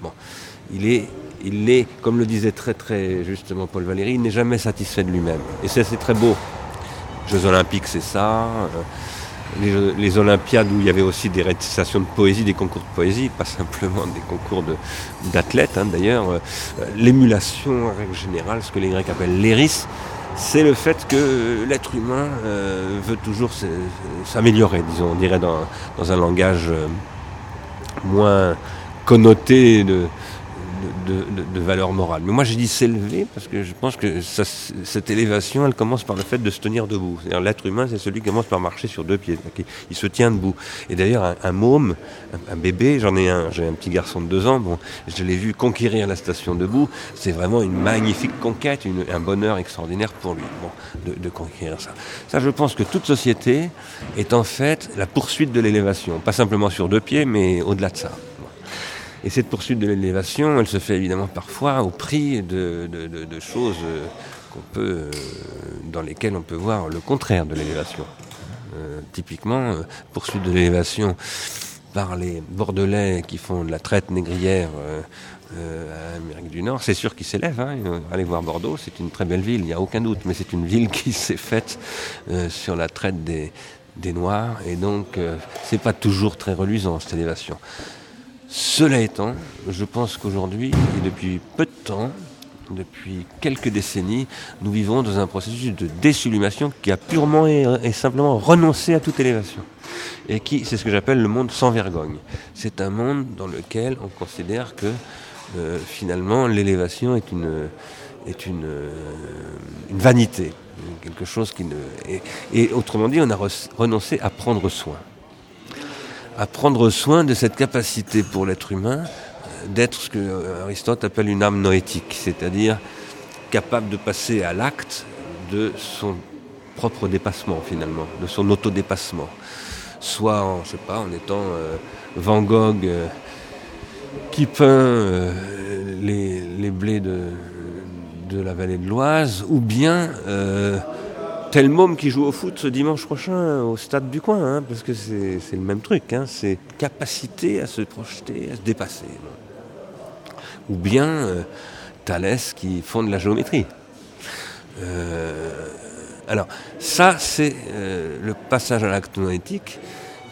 Il est, il est, comme le disait très très justement Paul Valéry, il n'est jamais satisfait de lui-même. Et c'est très beau. Jeux Olympiques, c'est ça. Euh, les, Olympiades où il y avait aussi des récitations de poésie, des concours de poésie, pas simplement des concours d'athlètes hein, d'ailleurs. Euh, l'émulation, en règle générale, ce que les Grecs appellent l'éris, c'est le fait que l'être humain euh, veut toujours s'améliorer, disons, on dirait dans, dans un langage moins connoté de, de, valeur morale. Mais moi j'ai dit s'élever parce que je pense que cette élévation, elle commence par le fait de se tenir debout. L'être humain, c'est celui qui commence par marcher sur deux pieds. Il se tient debout. Et d'ailleurs, un, môme, un, bébé, j'en ai un, j'ai un petit garçon de deux ans, bon, je l'ai vu conquérir la station debout. C'est vraiment une magnifique conquête, un bonheur extraordinaire pour lui bon, de, de conquérir ça. Ça, je pense que toute société est en fait la poursuite de l'élévation. Pas simplement sur deux pieds, mais au-delà de ça. Et cette poursuite de l'élévation, elle se fait évidemment parfois au prix de, choses euh, qu'on peut, euh, dans lesquelles on peut voir le contraire de l'élévation. Euh, typiquement, poursuite de l'élévation par les Bordelais qui font de la traite négrière à l'Amérique du Nord, c'est sûr qu'ils s'élèvent. Hein. Allez voir Bordeaux, c'est une très belle ville, il n'y a aucun doute, mais c'est une ville qui (laughs) s'est faite sur la traite des, des Noirs, et donc c'est pas toujours très reluisant cette élévation. Cela étant, je pense qu'aujourd'hui, et depuis peu de temps, depuis quelques décennies, nous vivons dans un processus de désublimation qui a purement et, simplement renoncé à toute élévation. Et qui, c'est ce que j'appelle le monde sans vergogne. C'est un monde dans lequel on considère que euh, finalement l'élévation est une, vanité, quelque chose qui ne. et autrement dit, on a renoncé à prendre soin à prendre soin de cette capacité pour l'être humain euh, d'être ce que euh, Aristote appelle une âme noétique, c'est-à-dire capable de passer à l'acte de son propre dépassement finalement, de son autodépassement. Soit en, je sais pas, en étant euh, Van Gogh qui peint les, blés de, de, la vallée de l'Oise, ou bien tel môme qui joue au foot ce dimanche prochain au stade du coin, hein, parce que c'est le même truc, hein, c'est capacité à se projeter, à se dépasser. Ou bien euh, Thalès qui fonde la géométrie. Euh, alors, ça, c'est euh, le passage à l'acte noétique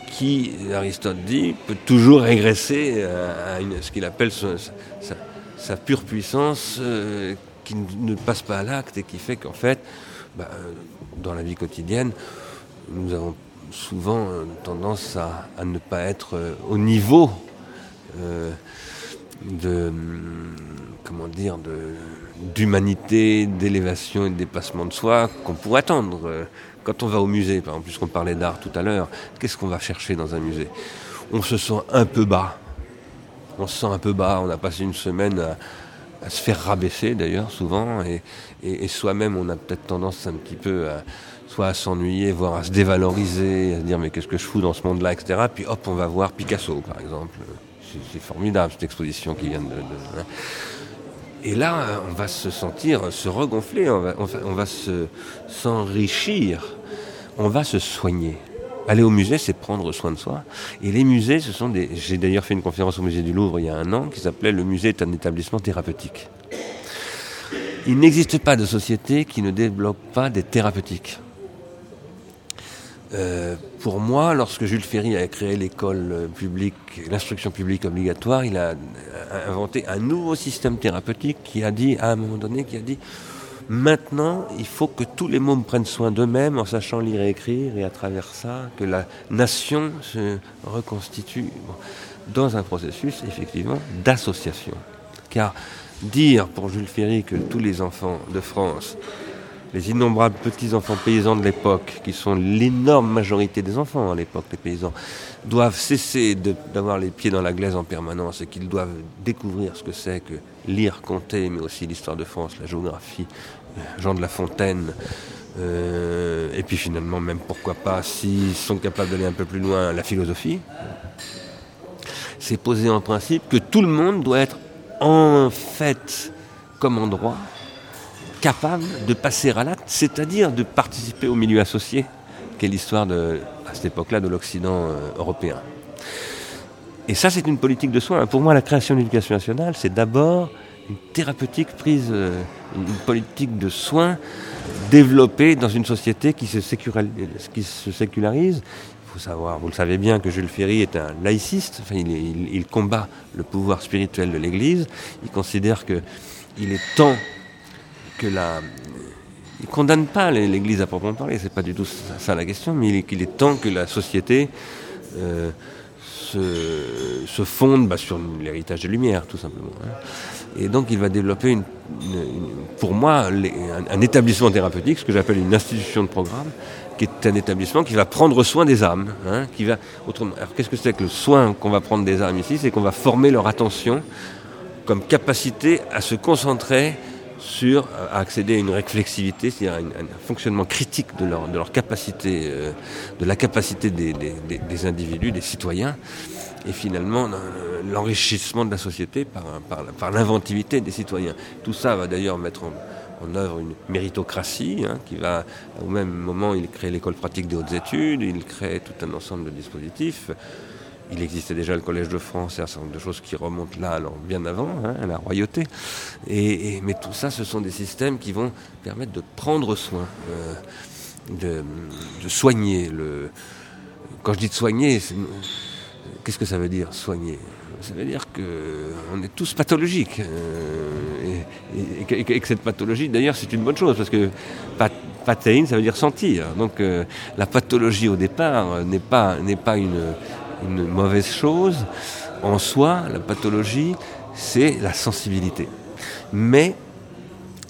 qui, Aristote dit, peut toujours régresser à, ce qu'il appelle sa, pure puissance qui ne passe pas à l'acte et qui fait qu'en fait, bah, dans la vie quotidienne, nous avons souvent euh, tendance à, ne pas être euh, au niveau euh, de hum, comment dire d'humanité, d'élévation et de dépassement de soi qu'on pourrait attendre. Quand on va au musée, par exemple, puisqu'on parlait d'art tout à l'heure, qu'est-ce qu'on va chercher dans un musée? On se sent un peu bas. On se sent un peu bas. On a passé une semaine à, à se faire rabaisser d'ailleurs souvent et, et, soi-même on a peut-être tendance un petit peu à soit à s'ennuyer, voire à se dévaloriser, à se dire mais qu'est-ce que je fous dans ce monde-là, etc. Puis hop, on va voir Picasso par exemple. C'est formidable cette exposition qui vient de... Hein. Et là, on va se sentir, se regonfler, on va, on va se, s'enrichir, on va se soigner. Aller au musée, c'est prendre soin de soi. Et les musées, ce sont des. J'ai d'ailleurs fait une conférence au musée du Louvre il y a un an qui s'appelait Le musée est un établissement thérapeutique. Il n'existe pas de société qui ne développe pas des thérapeutiques. Euh, pour moi, lorsque Jules Ferry a créé l'école publique, l'instruction publique obligatoire, il a inventé un nouveau système thérapeutique qui a dit, à un moment donné, qui a dit, Maintenant, il faut que tous les mômes prennent soin d'eux-mêmes en sachant lire et écrire, et à travers ça, que la nation se reconstitue dans un processus, effectivement, d'association. Car dire pour Jules Ferry que tous les enfants de France, les innombrables petits-enfants paysans de l'époque, qui sont l'énorme majorité des enfants à l'époque, les paysans, doivent cesser d'avoir les pieds dans la glaise en permanence et qu'ils doivent découvrir ce que c'est que lire, compter, mais aussi l'histoire de France, la géographie, Jean de La Fontaine, euh, et puis finalement même pourquoi pas, s'ils sont capables d'aller un peu plus loin, la philosophie. C'est poser en principe que tout le monde doit être en fait comme en droit capable de passer à l'acte, c'est-à-dire de participer au milieu associé, qui est l'histoire à cette époque-là de l'Occident euh, européen. Et ça, c'est une politique de soins. Pour moi, la création de l'éducation nationale, c'est d'abord une thérapeutique prise, euh, une politique de soins développée dans une société qui se, qui se sécularise. Il faut savoir, vous le savez bien, que Jules Ferry est un laïciste. Enfin, il, combat le pouvoir spirituel de l'Église. Il considère qu'il est temps que la. Il ne condamne pas l'Église à proprement parler, c'est pas du tout ça, la question, mais il, est temps que la société euh, se, fonde bah, sur l'héritage des Lumières, tout simplement. Hein. Et donc il va développer, pour moi, un, établissement thérapeutique, ce que j'appelle une institution de programme, qui est un établissement qui va prendre soin des âmes. Hein, qui va, autrement, alors qu'est-ce que c'est que le soin qu'on va prendre des âmes ici? C'est qu'on va former leur attention comme capacité à se concentrer sur euh, accéder à une réflexivité, c'est-à-dire un, fonctionnement critique de leur, de leur capacité, euh, de la capacité des, des, individus, des citoyens, et finalement l'enrichissement de la société par, par, l'inventivité des citoyens. Tout ça va d'ailleurs mettre en, œuvre une méritocratie, hein, qui va, au même moment, il crée l'école pratique des hautes études, il crée tout un ensemble de dispositifs il existait déjà le Collège de France et un certain nombre de choses qui remontent là alors bien avant, hein, à la royauté. Et, mais tout ça, ce sont des systèmes qui vont permettre de prendre soin, euh, de, soigner. Le... Quand je dis de soigner, qu'est-ce que ça veut dire soigner? Ça veut dire qu'on est tous pathologiques. Euh, et, que cette pathologie, d'ailleurs, c'est une bonne chose, parce que pathéine, ça veut dire sentir. Donc euh, la pathologie, au départ, n'est pas, pas une, mauvaise chose. En soi, la pathologie, c'est la sensibilité. Mais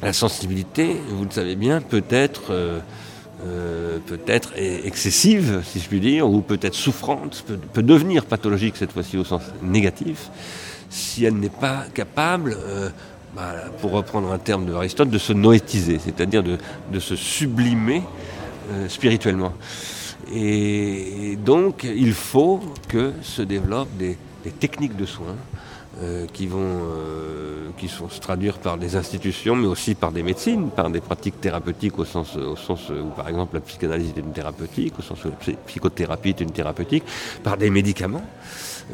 la sensibilité, vous le savez bien, peut être, euh, euh, peut être excessive, si je puis dire, ou peut être souffrante, peut, devenir pathologique cette fois-ci au sens négatif, si elle n'est pas capable, euh, bah, pour reprendre un terme de Aristote, de se noétiser, c'est-à-dire de, de, se sublimer spirituellement. Et donc, il faut que se développent des, techniques de soins euh, qui vont euh, qui sont se traduire par des institutions, mais aussi par des médecines, par des pratiques thérapeutiques au sens, au sens où, par exemple, la psychanalyse est une thérapeutique, au sens où la psychothérapie est une thérapeutique, par des médicaments.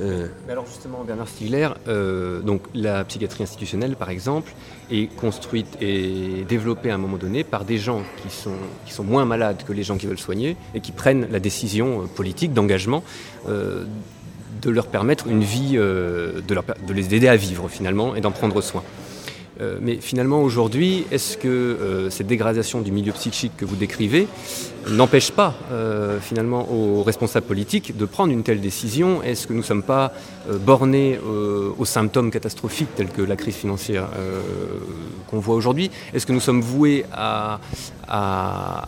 Euh, alors justement, Bernard Stiegler, euh, donc la psychiatrie institutionnelle, par exemple, est construite et développée à un moment donné par des gens qui sont, qui sont moins malades que les gens qui veulent soigner et qui prennent la décision euh, politique d'engagement de leur permettre une vie, de, de les aider à vivre finalement et d'en prendre soin. Euh, mais finalement, aujourd'hui, est-ce que euh, cette dégradation du milieu psychique que vous décrivez n'empêche pas euh, finalement aux responsables politiques de prendre une telle décision. Est-ce que nous ne sommes pas bornés aux symptômes catastrophiques tels que la crise financière qu'on voit aujourd'hui? Est-ce que nous sommes voués à,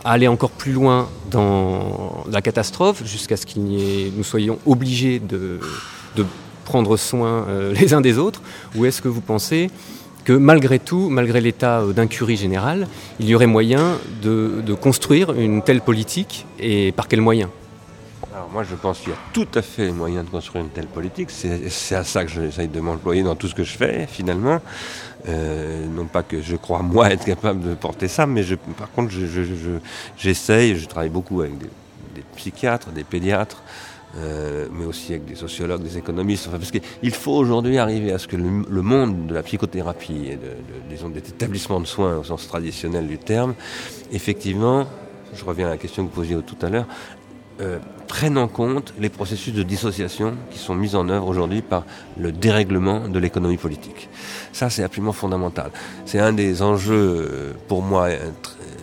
aller encore plus loin dans la catastrophe jusqu'à ce que nous soyons obligés de prendre soin les uns des autres? Ou est-ce que vous pensez que malgré tout, malgré l'état euh, d'incurie générale, il y aurait moyen de, construire une telle politique et par quels moyens? Alors moi je pense qu'il y a tout à fait moyen de construire une telle politique, c'est à ça que j'essaye de m'employer dans tout ce que je fais finalement. Euh, non pas que je crois moi être capable de porter ça, mais par contre j'essaye, je, je, travaille beaucoup avec des psychiatres, des pédiatres, euh, mais aussi avec des sociologues, des économistes. Enfin, parce qu'il faut aujourd'hui arriver à ce que le, monde de la psychothérapie et de, des établissements de soins au sens traditionnel du terme, effectivement, je reviens à la question que vous posiez tout à l'heure, euh, prennent en compte les processus de dissociation qui sont mis en œuvre aujourd'hui par le dérèglement de l'économie politique. Ça, c'est absolument fondamental. C'est un des enjeux, euh, pour moi,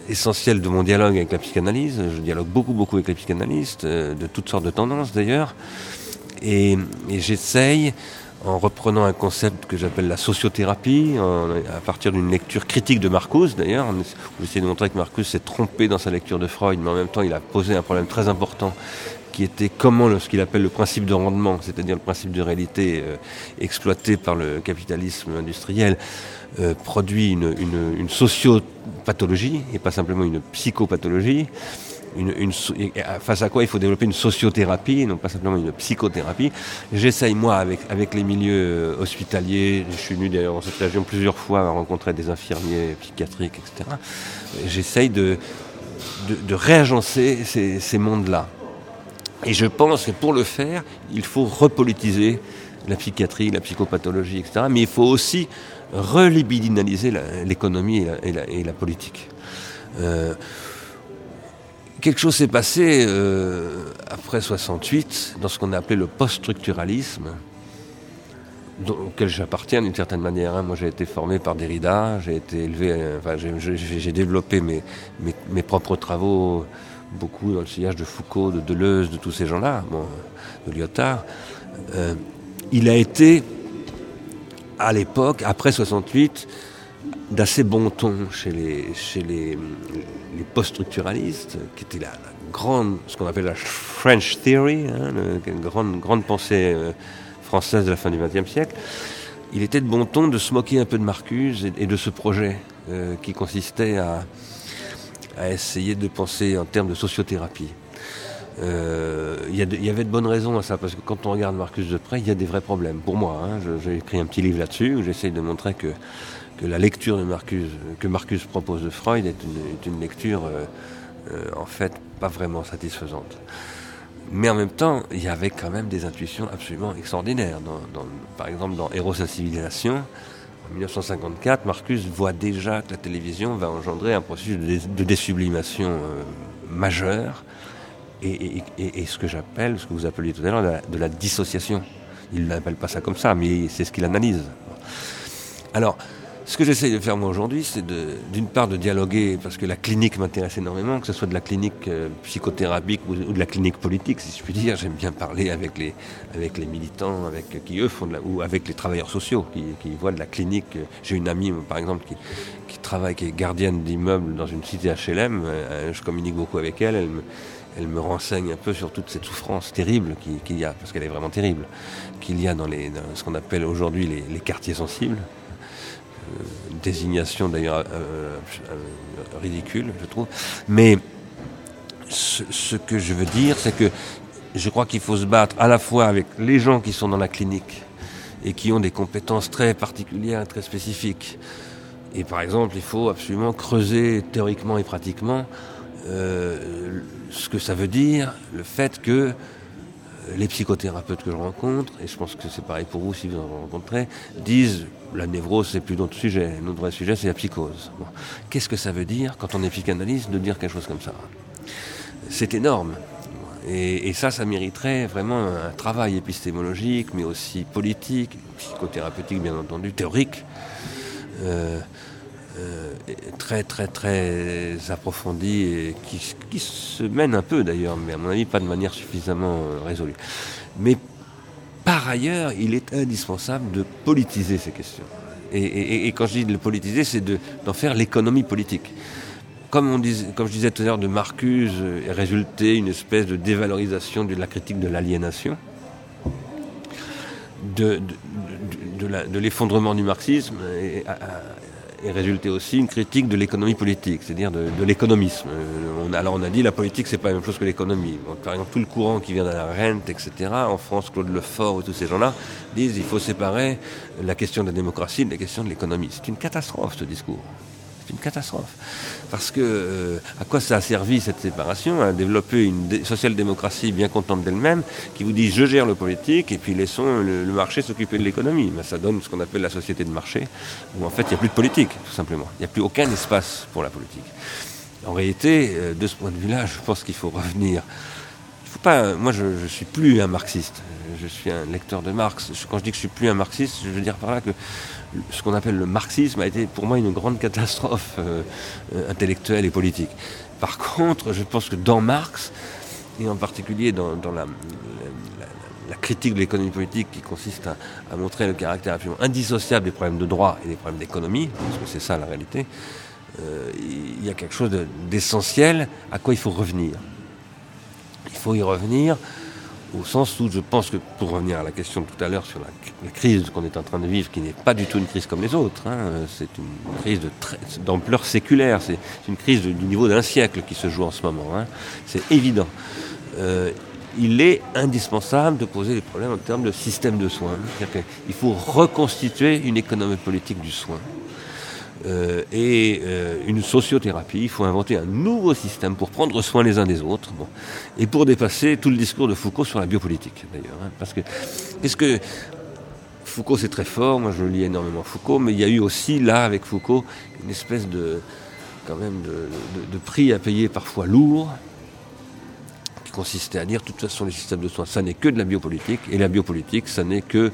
essentiels de mon dialogue avec la psychanalyse. Je dialogue beaucoup, beaucoup avec les psychanalystes, euh, de toutes sortes de tendances d'ailleurs. Et, j'essaye en reprenant un concept que j'appelle la sociothérapie, à partir d'une lecture critique de Marcuse d'ailleurs. J'essaie de montrer que Marcuse s'est trompé dans sa lecture de Freud, mais en même temps il a posé un problème très important qui était comment ce qu'il appelle le principe de rendement, c'est-à-dire le principe de réalité euh, exploité par le capitalisme industriel, euh, produit une, une, sociopathologie et pas simplement une psychopathologie face à quoi il faut développer une sociothérapie, non pas simplement une psychothérapie. J'essaye, moi, avec, avec les milieux euh, hospitaliers, je suis venu d'ailleurs dans cette région plusieurs fois à rencontrer des infirmiers psychiatriques, etc. J'essaye de, de, réagencer ces mondes-là. Et je pense que pour le faire, il faut repolitiser la psychiatrie, la psychopathologie, etc. Mais il faut aussi relibidinaliser l'économie et, la, politique. Euh, quelque chose s'est passé euh, après 68 dans ce qu'on a appelé le post-structuralisme, auquel j'appartiens d'une certaine manière. Hein. Moi, j'ai été formé par Derrida, j'ai été élevé, euh, enfin, j'ai développé mes, mes, propres travaux, beaucoup dans le sillage de Foucault, de Deleuze, de tous ces gens-là, de Lyotard. Euh, il a été, à l'époque, après 68, d'assez bon ton chez les, chez post-structuralistes, qui était la, grande, ce qu'on appelle la French Theory, hein, une grande, grande pensée euh, française de la fin du XXe siècle, il était de bon ton de se moquer un peu de Marcuse et, de ce projet euh, qui consistait à, à, essayer de penser en termes de sociothérapie. Euh, il y, avait de bonnes raisons à ça, parce que quand on regarde Marcuse de près, il y a des vrais problèmes. Pour moi, hein, j'ai écrit un petit livre là-dessus où j'essaye de montrer que la lecture Marcus, que Marcus propose de Freud est une, lecture euh, euh, en fait pas vraiment satisfaisante. Mais en même temps, il y avait quand même des intuitions absolument extraordinaires. par exemple, dans Héros et civilisation, en 1954, Marcus voit déjà que la télévision va engendrer un processus de, désublimation euh, majeur et, ce que j'appelle, ce que vous appeliez tout à l'heure, de, la dissociation. Il n'appelle pas ça comme ça, mais c'est ce qu'il analyse. Alors, ce que j'essaye de faire moi aujourd'hui, c'est d'une part de dialoguer, parce que la clinique m'intéresse énormément, que ce soit de la clinique euh, psychothérapique ou, de la clinique politique, si je puis dire. J'aime bien parler avec les, militants, avec, qui eux font de la, ou avec les travailleurs sociaux, qui, voient de la clinique. J'ai une amie, par exemple, qui, travaille, qui est gardienne d'immeubles dans une cité HLM. Euh, je communique beaucoup avec elle. Elle me, renseigne un peu sur toute cette souffrance terrible qu'il y a, parce qu'elle est vraiment terrible, qu'il y a dans, ce qu'on appelle aujourd'hui les quartiers sensibles désignation d'ailleurs euh, euh, ridicule, je trouve. Mais ce, que je veux dire, c'est que je crois qu'il faut se battre à la fois avec les gens qui sont dans la clinique et qui ont des compétences très particulières, très spécifiques. Et par exemple, il faut absolument creuser théoriquement et pratiquement euh, ce que ça veut dire, le fait que les psychothérapeutes que je rencontre, et je pense que c'est pareil pour vous si vous en rencontrez, disent la névrose, c'est plus notre sujet. Notre vrai sujet, c'est la psychose. Qu'est-ce que ça veut dire, quand on est psychanalyste, de dire quelque chose comme ça? C'est énorme. Et, ça, ça mériterait vraiment un travail épistémologique, mais aussi politique, psychothérapeutique, bien entendu, théorique. Euh, euh, très très très approfondi et qui, qui, se mène un peu d'ailleurs, mais à mon avis pas de manière suffisamment euh, résolue. Mais par ailleurs, il est indispensable de politiser ces questions. Et, quand je dis de le politiser, c'est d'en faire l'économie politique. Comme, on comme je disais tout à l'heure de Marcuse, est résulté une espèce de dévalorisation de la critique de l'aliénation, de, de l'effondrement du marxisme, et, et résulté aussi une critique de l'économie politique, c'est-à-dire de, l'économisme. Euh, alors on a dit la politique c'est pas la même chose que l'économie. Par exemple tout le courant qui vient de la rente, etc. En France, Claude Lefort et tous ces gens-là disent il faut séparer la question de la démocratie de la question de l'économie. C'est une catastrophe ce discours. C'est une catastrophe. Parce que euh, à quoi ça a servi cette séparation À développer une social-démocratie bien contente d'elle-même, qui vous dit je gère le politique et puis laissons le, marché s'occuper de l'économie. Ça donne ce qu'on appelle la société de marché, où en fait il n'y a plus de politique, tout simplement. Il n'y a plus aucun espace pour la politique. En réalité, euh, de ce point de vue-là, je pense qu'il faut revenir pas, moi je ne suis plus un marxiste, je suis un lecteur de Marx. Quand je dis que je suis plus un marxiste, je veux dire par là que ce qu'on appelle le marxisme a été pour moi une grande catastrophe euh, euh, intellectuelle et politique. Par contre, je pense que dans Marx, et en particulier dans, la, critique de l'économie politique qui consiste à, montrer le caractère absolument indissociable des problèmes de droit et des problèmes d'économie, parce que c'est ça la réalité, euh, il y a quelque chose d'essentiel à quoi il faut revenir. Il faut y revenir au sens où je pense que, pour revenir à la question de tout à l'heure sur la, crise qu'on est en train de vivre, qui n'est pas du tout une crise comme les autres, hein, c'est une crise d'ampleur séculaire, c'est une crise du niveau d'un siècle qui se joue en ce moment, hein. c'est évident. Euh, il est indispensable de poser les problèmes en termes de système de soins. Il faut reconstituer une économie politique du soin. Euh, et euh, une sociothérapie. Il faut inventer un nouveau système pour prendre soin les uns des autres. Et pour dépasser tout le discours de Foucault sur la biopolitique, d'ailleurs. Hein. parce que. Foucault, c'est très fort. Moi, je lis énormément Foucault. Mais il y a eu aussi, là, avec Foucault, une espèce de. quand même, de, prix à payer parfois lourd qui consistait à dire, de toute façon, les systèmes de soins, ça n'est que de la biopolitique. Et la biopolitique, ça n'est que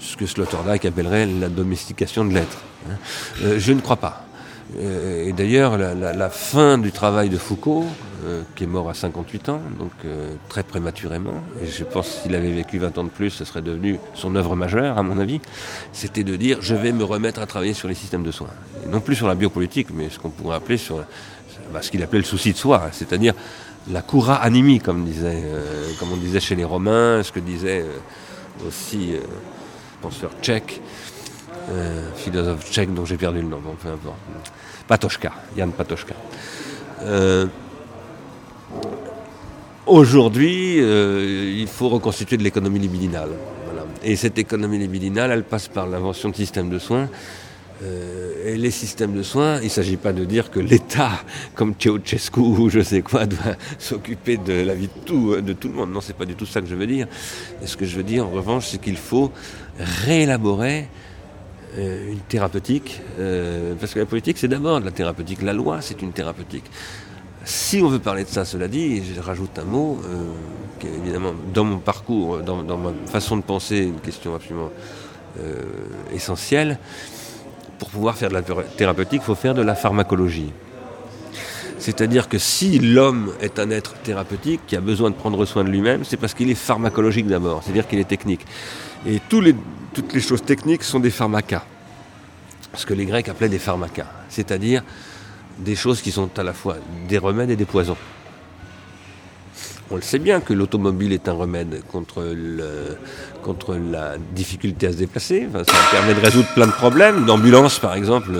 ce que Sloterdijk appellerait la domestication de l'être. Hein. Euh, je ne crois pas. Euh, et d'ailleurs, la, fin du travail de Foucault, euh, qui est mort à 58 ans, donc très prématurément, et je pense s'il avait vécu 20 ans de plus, ce serait devenu son œuvre majeure, à mon avis, c'était de dire je vais me remettre à travailler sur les systèmes de soins. non plus sur la biopolitique, mais ce qu'on pourrait appeler sur bah, ce qu'il appelait le souci de soi, c'est-à-dire la cura animi, comme, disait, comme on disait chez les Romains, ce que disait aussi penseur tchèque, philosophe tchèque dont j'ai perdu le nom, bon, peu importe. Patochka, Jan Patochka. Euh, aujourd'hui, euh, il faut reconstituer de l'économie libidinale. Et cette économie libidinale, elle passe par l'invention de systèmes de soins. et les systèmes de soins, il ne s'agit pas de dire que l'État, comme Ceausescu ou je sais quoi, doit (laughs) s'occuper de la vie de tout, de tout le monde. Non, c'est pas du tout ça que je veux dire. Et ce que je veux dire, en revanche, c'est qu'il faut réélaborer euh, une thérapeutique, euh, parce que la politique c'est d'abord de la thérapeutique, la loi c'est une thérapeutique. Si on veut parler de ça, cela dit, je rajoute un mot, euh, qui est évidemment dans mon parcours, dans, ma façon de penser, une question absolument essentielle. Pour pouvoir faire de la thérapeutique, il faut faire de la pharmacologie. C'est-à-dire que si l'homme est un être thérapeutique qui a besoin de prendre soin de lui-même, c'est parce qu'il est pharmacologique d'abord, c'est-à-dire qu'il est technique. Et toutes les choses techniques sont des pharmacas. Ce que les Grecs appelaient des pharmacas. C'est-à-dire des choses qui sont à la fois des remèdes et des poisons. On le sait bien que l'automobile est un remède contre, contre la difficulté à se déplacer. ça permet de résoudre plein de problèmes. L'ambulance, par exemple,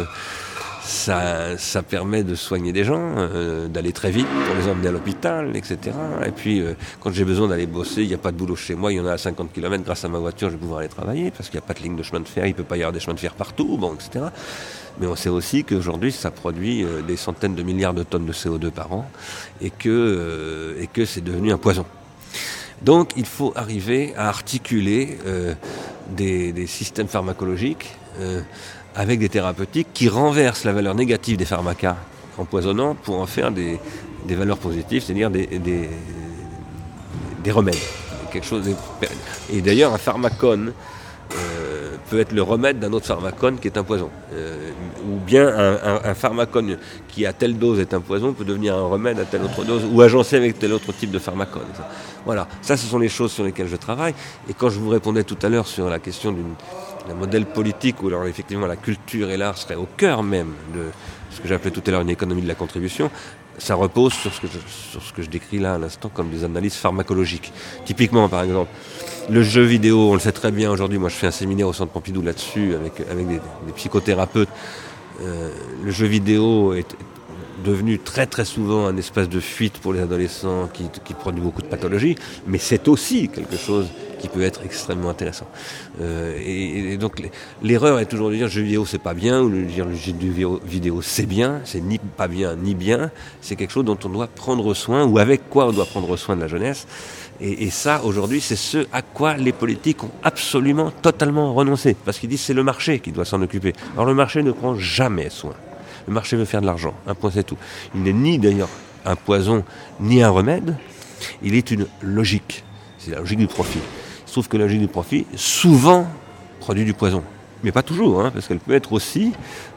ça, ça, permet de soigner des gens, euh, d'aller très vite pour les emmener à l'hôpital, etc. Et puis, euh, quand j'ai besoin d'aller bosser, il n'y a pas de boulot chez moi, il y en a à 50 km, grâce à ma voiture, je vais pouvoir aller travailler, parce qu'il n'y a pas de ligne de chemin de fer, il ne peut pas y avoir des chemins de fer partout, bon, etc. Mais on sait aussi qu'aujourd'hui, ça produit euh, des centaines de milliards de tonnes de CO2 par an, et que, et que c'est devenu un poison. Donc, il faut arriver à articuler des, des, systèmes pharmacologiques avec des thérapeutiques qui renversent la valeur négative des pharmacas empoisonnants pour en faire des, valeurs positives, c'est-à-dire des, des, remèdes. Quelque chose et d'ailleurs, un pharmacone euh, peut être le remède d'un autre pharmacone qui est un poison. Euh, ou bien un, un, pharmacone qui à telle dose est un poison peut devenir un remède à telle autre dose, ou agencé avec tel autre type de pharmacone. Voilà, ça ce sont les choses sur lesquelles je travaille. Et quand je vous répondais tout à l'heure sur la question d'une un modèle politique où alors effectivement la culture et l'art seraient au cœur même de ce que j'appelais tout à l'heure une économie de la contribution, ça repose sur ce que je, sur ce que je décris là à l'instant comme des analyses pharmacologiques. Typiquement, par exemple, le jeu vidéo, on le sait très bien aujourd'hui, moi je fais un séminaire au Centre Pompidou là-dessus avec, avec des, psychothérapeutes. Euh, le jeu vidéo est devenu très très souvent un espace de fuite pour les adolescents qui, qui produit beaucoup de pathologies, mais c'est aussi quelque chose qui peut être extrêmement intéressant. Euh, et, donc l'erreur est toujours de dire jeu vidéo c'est pas bien ou de dire le jeu vidéo c'est bien, c'est ni pas bien ni bien, c'est quelque chose dont on doit prendre soin ou avec quoi on doit prendre soin de la jeunesse. Et, ça, aujourd'hui, c'est ce à quoi les politiques ont absolument, totalement renoncé. Parce qu'ils disent c'est le marché qui doit s'en occuper. Alors le marché ne prend jamais soin. Le marché veut faire de l'argent. Un point, c'est tout. Il n'est ni d'ailleurs un poison, ni un remède. il est une logique. C'est la logique du profit. Il trouve que la logique du profit, souvent, produit du poison. Mais pas toujours, hein, parce qu'elle peut être aussi,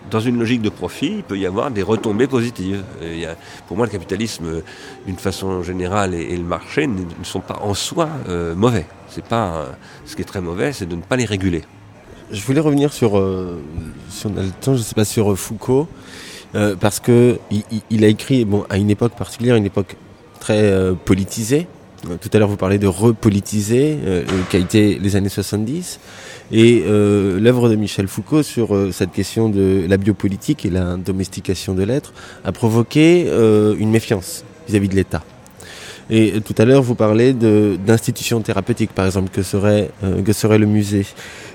dans une logique de profit, il peut y avoir des retombées positives. Il a, pour moi, le capitalisme, d'une façon générale, et, le marché ne, sont pas en soi euh, mauvais. C'est pas, euh, ce qui est très mauvais, c'est de ne pas les réguler. Je voulais revenir sur, euh, si on a le temps, je sais pas, sur Foucault, parce que il, a écrit, bon, à une époque particulière, une époque très politisée. Tout à l'heure, vous parlez de repolitiser, qui a été les années 70. Et euh, l'œuvre de Michel Foucault sur euh, cette question de la biopolitique et la domestication de l'être a provoqué euh, une méfiance vis-à-vis de l'État. Et tout à l'heure, vous parlez d'institutions thérapeutiques, par exemple, que serait, que serait le musée,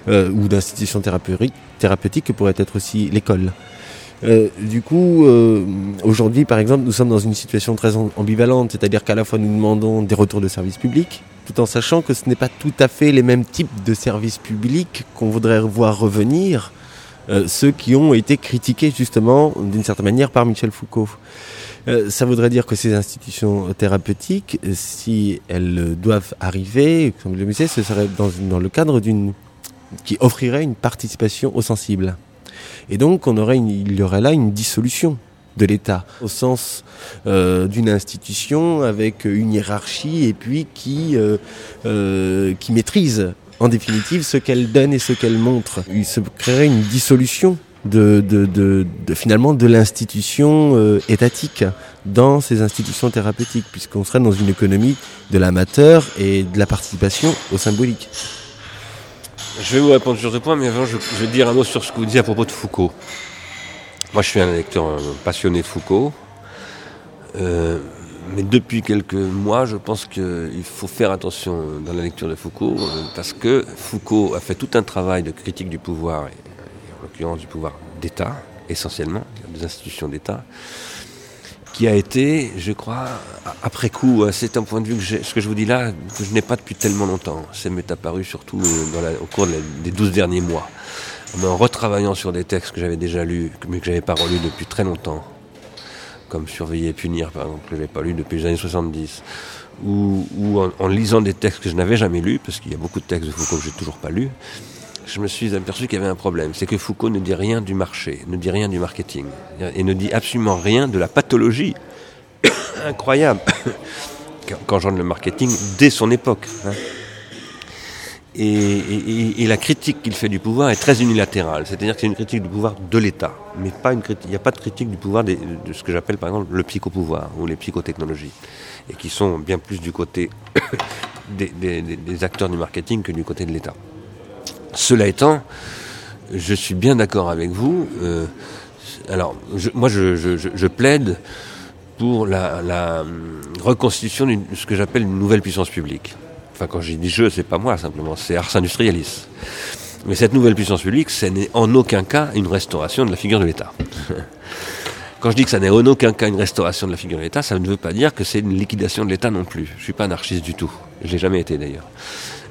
ou d'institutions thérapeutiques, thérapeutiques que pourrait être aussi l'école. Du coup, aujourd'hui, par exemple, nous sommes dans une situation très ambivalente, c'est-à-dire qu'à la fois nous demandons des retours de services publics, tout en sachant que ce n'est pas tout à fait les mêmes types de services publics qu'on voudrait voir revenir, euh, ceux qui ont été critiqués justement d'une certaine manière par Michel Foucault. Euh, ça voudrait dire que ces institutions thérapeutiques, si elles doivent arriver, comme le musée, ce serait dans, dans le cadre d'une qui offrirait une participation aux sensibles. Et donc, on aurait il y aurait là une dissolution de l'État, au sens euh, d'une institution avec une hiérarchie et puis qui, euh, euh, qui maîtrise en définitive ce qu'elle donne et ce qu'elle montre. Il se créerait une dissolution de, de, de, finalement de l'institution étatique dans ces institutions thérapeutiques, puisqu'on serait dans une économie de l'amateur et de la participation au symbolique. Je vais vous répondre sur ce point, mais avant je, vais dire un mot sur ce que vous disiez à propos de Foucault. Moi, je suis un lecteur euh, passionné de Foucault. Euh, mais depuis quelques mois, je pense qu'il faut faire attention dans la lecture de Foucault, euh, parce que Foucault a fait tout un travail de critique du pouvoir, et en l'occurrence du pouvoir d'État, essentiellement, des institutions d'État, qui a été, je crois, après coup, c'est un point de vue que ce que je vous dis là, que je n'ai pas depuis tellement longtemps. Ça m'est apparu surtout au cours des douze derniers mois en retravaillant sur des textes que j'avais déjà lus, mais que j'avais pas relus depuis très longtemps, comme Surveiller et punir, par exemple, que je n'avais pas lu depuis les années 70, ou, en, lisant des textes que je n'avais jamais lus, parce qu'il y a beaucoup de textes de Foucault que j'ai toujours pas lus, je me suis aperçu qu'il y avait un problème. C'est que Foucault ne dit rien du marché, ne dit rien du marketing, et ne dit absolument rien de la pathologie (coughs) incroyable (coughs) qu'engendre le marketing dès son époque. Hein. Et, la critique qu'il fait du pouvoir est très unilatérale, c'est-à-dire que c'est une critique du pouvoir de l'État, mais. Il n'y a pas de critique du pouvoir de ce que j'appelle par exemple le psychopouvoir ou les psychotechnologies, et qui sont bien plus du côté (coughs) des, acteurs du marketing que du côté de l'État. Cela étant, je suis bien d'accord avec vous. Euh, alors, moi, je, plaide pour la, la reconstitution de ce que j'appelle une nouvelle puissance publique. Enfin, quand j'ai dis je, c'est pas moi simplement, c'est Ars Industrialis. Mais cette nouvelle puissance publique, ce n'est en aucun cas une restauration de la figure de l'État. (laughs) Quand je dis que ça n'est en aucun cas une restauration de la figure de l'État, ça ne veut pas dire que c'est une liquidation de l'État non plus. Je ne suis pas anarchiste du tout. Je l'ai jamais été d'ailleurs.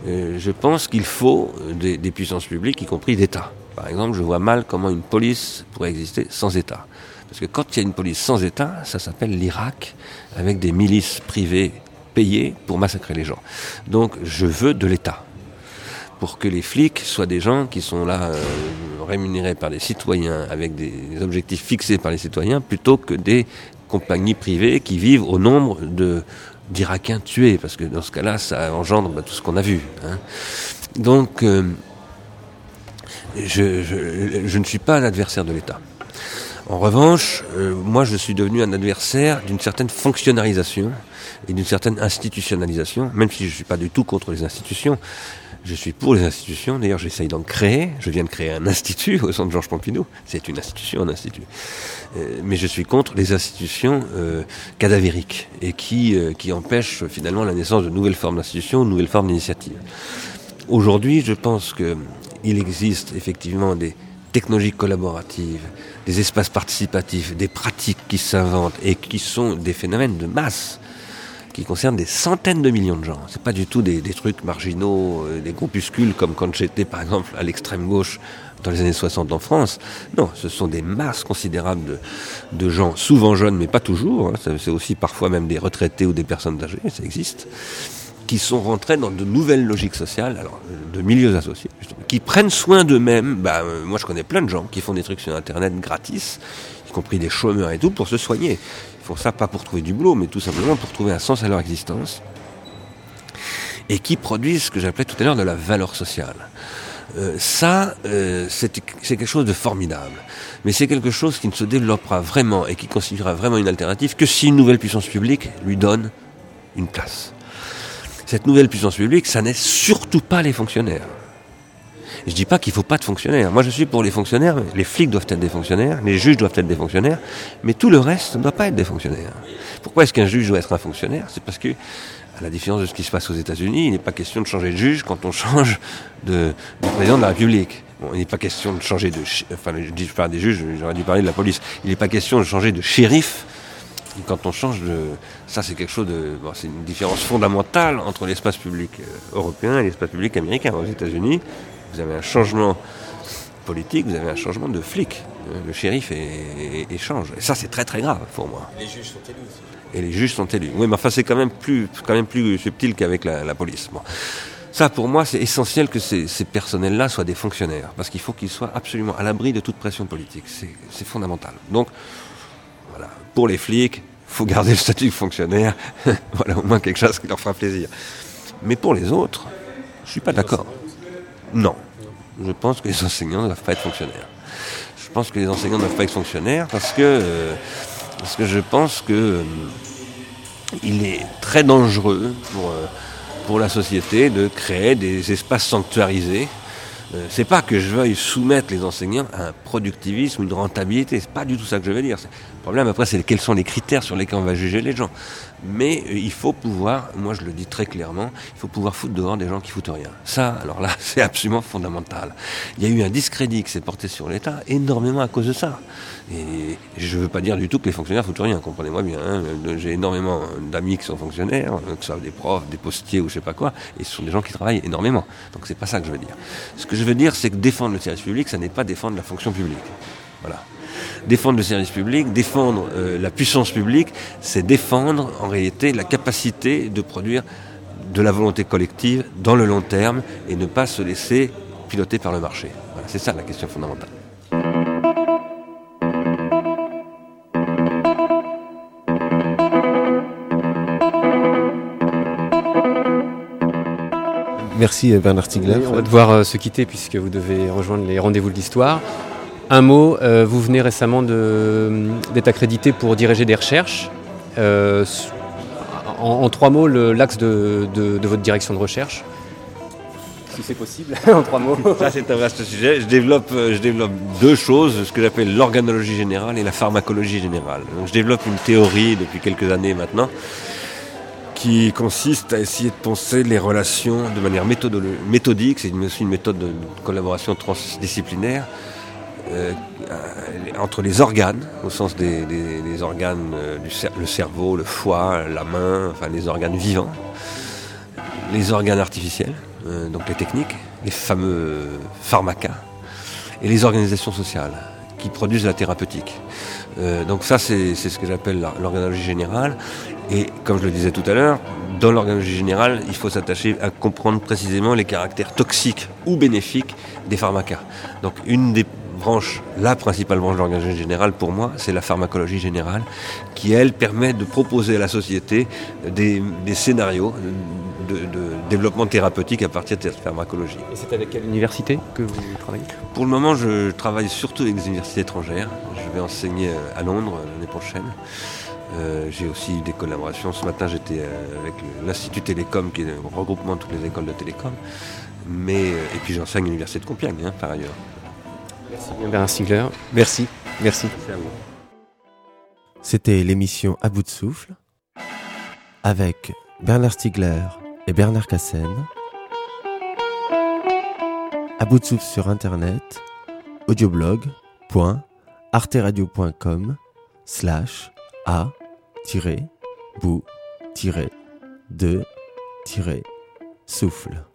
Euh, je pense qu'il faut des, puissances publiques, y compris d'État. Par exemple, je vois mal comment une police pourrait exister sans État. Parce que quand il y a une police sans État, ça s'appelle l'Irak, avec des milices privées payés pour massacrer les gens. Donc je veux de l'État pour que les flics soient des gens qui sont là euh, rémunérés par des citoyens avec des objectifs fixés par les citoyens plutôt que des compagnies privées qui vivent au nombre de d'Irakiens tués parce que dans ce cas-là ça engendre bah, tout ce qu'on a vu. Hein. Donc euh, je, ne suis pas un adversaire de l'État. En revanche, euh, moi je suis devenu un adversaire d'une certaine fonctionnalisation et d'une certaine institutionnalisation, même si je ne suis pas du tout contre les institutions. Je suis pour les institutions, d'ailleurs j'essaye d'en créer, je viens de créer un institut au centre Georges Pompidou, c'est une institution, un institut. Euh, mais je suis contre les institutions euh, cadavériques et qui, euh, qui empêchent finalement la naissance de nouvelles formes d'institutions, de nouvelles formes d'initiatives. Aujourd'hui, je pense qu'il existe effectivement des technologies collaboratives, des espaces participatifs, des pratiques qui s'inventent et qui sont des phénomènes de masse qui concerne des centaines de millions de gens. C'est pas du tout des, trucs marginaux, euh, des groupuscules comme quand j'étais par exemple à l'extrême gauche dans les années 60 en France. Non, ce sont des masses considérables de, gens, souvent jeunes, mais pas toujours. Hein. C'est aussi parfois même des retraités ou des personnes âgées, ça existe, qui sont rentrés dans de nouvelles logiques sociales, alors de milieux associés, qui prennent soin d'eux-mêmes. Bah, euh, moi, je connais plein de gens qui font des trucs sur Internet gratis, y compris des chômeurs et tout, pour se soigner. Ils font ça pas pour trouver du boulot, mais tout simplement pour trouver un sens à leur existence. Et qui produisent ce que j'appelais tout à l'heure de la valeur sociale. Euh, ça, euh, c'est quelque chose de formidable. Mais c'est quelque chose qui ne se développera vraiment et qui constituera vraiment une alternative que si une nouvelle puissance publique lui donne une place. Cette nouvelle puissance publique, ça n'est surtout pas les fonctionnaires. Je dis pas qu'il faut pas de fonctionnaires. Moi, je suis pour les fonctionnaires. Les flics doivent être des fonctionnaires, les juges doivent être des fonctionnaires, mais tout le reste ne doit pas être des fonctionnaires. Pourquoi est-ce qu'un juge doit être un fonctionnaire? C'est parce que à la différence de ce qui se passe aux États-Unis, il n'est pas question de changer de juge quand on change de, président de la République. il n'est pas question de changer de... Enfin, je parle des juges, j'aurais dû parler de la police. Il n'est pas question de changer de shérif quand on change de... Ça, c'est quelque chose de... c'est une différence fondamentale entre l'espace public euh, européen et l'espace public américain. Aux États-Unis, vous avez un changement politique, vous avez un changement de flic. Le shérif change. Et ça, c'est très très grave pour moi. Les juges sont élus aussi et les juges sont élus. Oui, mais enfin, c'est quand même plus, quand même plus subtil qu'avec la, police. Ça, pour moi, c'est essentiel que ces, personnels-là soient des fonctionnaires, parce qu'il faut qu'ils soient absolument à l'abri de toute pression politique. C'est fondamental. Donc, voilà, pour les flics, il faut garder le statut de fonctionnaire. (laughs) voilà, au moins quelque chose qui leur fera plaisir. Mais pour les autres, je suis pas d'accord. Non. Je pense que les enseignants ne doivent pas être fonctionnaires. Je pense que les enseignants ne doivent pas être fonctionnaires parce que euh, parce que je pense que euh, il est très dangereux pour, euh, la société de créer des espaces sanctuarisés. Euh, c'est pas que je veuille soumettre les enseignants à un productivisme, une rentabilité. C'est pas du tout ça que je veux dire. Le problème après, c'est quels sont les critères sur lesquels on va juger les gens. Mais euh, il faut pouvoir, moi je le dis très clairement, il faut pouvoir foutre dehors des gens qui foutent rien. Ça, alors là, (laughs) c'est absolument fondamental. Il y a eu un discrédit qui s'est porté sur l'État énormément à cause de ça. Et je ne veux pas dire du tout que les fonctionnaires foutent rien, comprenez-moi bien. Hein. J'ai énormément d'amis qui sont fonctionnaires, que ce soit des profs, des postiers ou je sais pas quoi, et ce sont des gens qui travaillent énormément. Donc c'est pas ça que je veux dire. Ce que je veux dire, c'est que défendre le service public, ça n'est pas défendre la fonction publique. Voilà défendre le service public, défendre euh, la puissance publique, c'est défendre en réalité la capacité de produire de la volonté collective dans le long terme et ne pas se laisser piloter par le marché. c'est ça la question fondamentale. Merci Bernard Stiegler. on va devoir euh, se quitter puisque vous devez rejoindre les rendez-vous de l'histoire. Un mot, euh, vous venez récemment d'être accrédité pour diriger des recherches. Euh, en, trois mots, l'axe de, votre direction de recherche si c'est possible, (laughs) en trois mots. Ça, c'est un vaste sujet. Je développe, euh, je développe deux choses, ce que j'appelle l'organologie générale et la pharmacologie générale. Donc, je développe une théorie depuis quelques années maintenant qui consiste à essayer de penser les relations de manière méthodique. C'est aussi une méthode de collaboration transdisciplinaire euh, entre les organes, au sens des, organes, euh, du le cerveau, le foie, la main, enfin les organes vivants, les organes artificiels, euh, donc les techniques, les fameux pharmacas, et les organisations sociales qui produisent la thérapeutique. donc ça, c'est ce que j'appelle l'organologie générale. Et comme je le disais tout à l'heure, dans l'organologie générale, il faut s'attacher à comprendre précisément les caractères toxiques ou bénéfiques des pharmacas. Donc une des branche, la principale branche de l'organisation générale pour moi, c'est la pharmacologie générale, qui elle permet de proposer à la société des, scénarios de, développement thérapeutique à partir de cette pharmacologie. Et c'est avec quelle université que vous travaillez? Pour le moment, je travaille surtout avec des universités étrangères. Je vais enseigner euh, à Londres euh, l'année prochaine. Euh, j'ai aussi des collaborations. Ce matin, j'étais avec l'Institut Télécom, qui est le regroupement de toutes les écoles de télécom. Mais, et puis j'enseigne à l'Université de Compiègne, hein, par ailleurs. Merci bien Bernard Stiegler. Merci, merci. C'était l'émission À bout de souffle avec Bernard Stiegler et Bernard Cassen. À bout de souffle sur internet, audioblog.arteradio.com slash a-bout-de-souffle.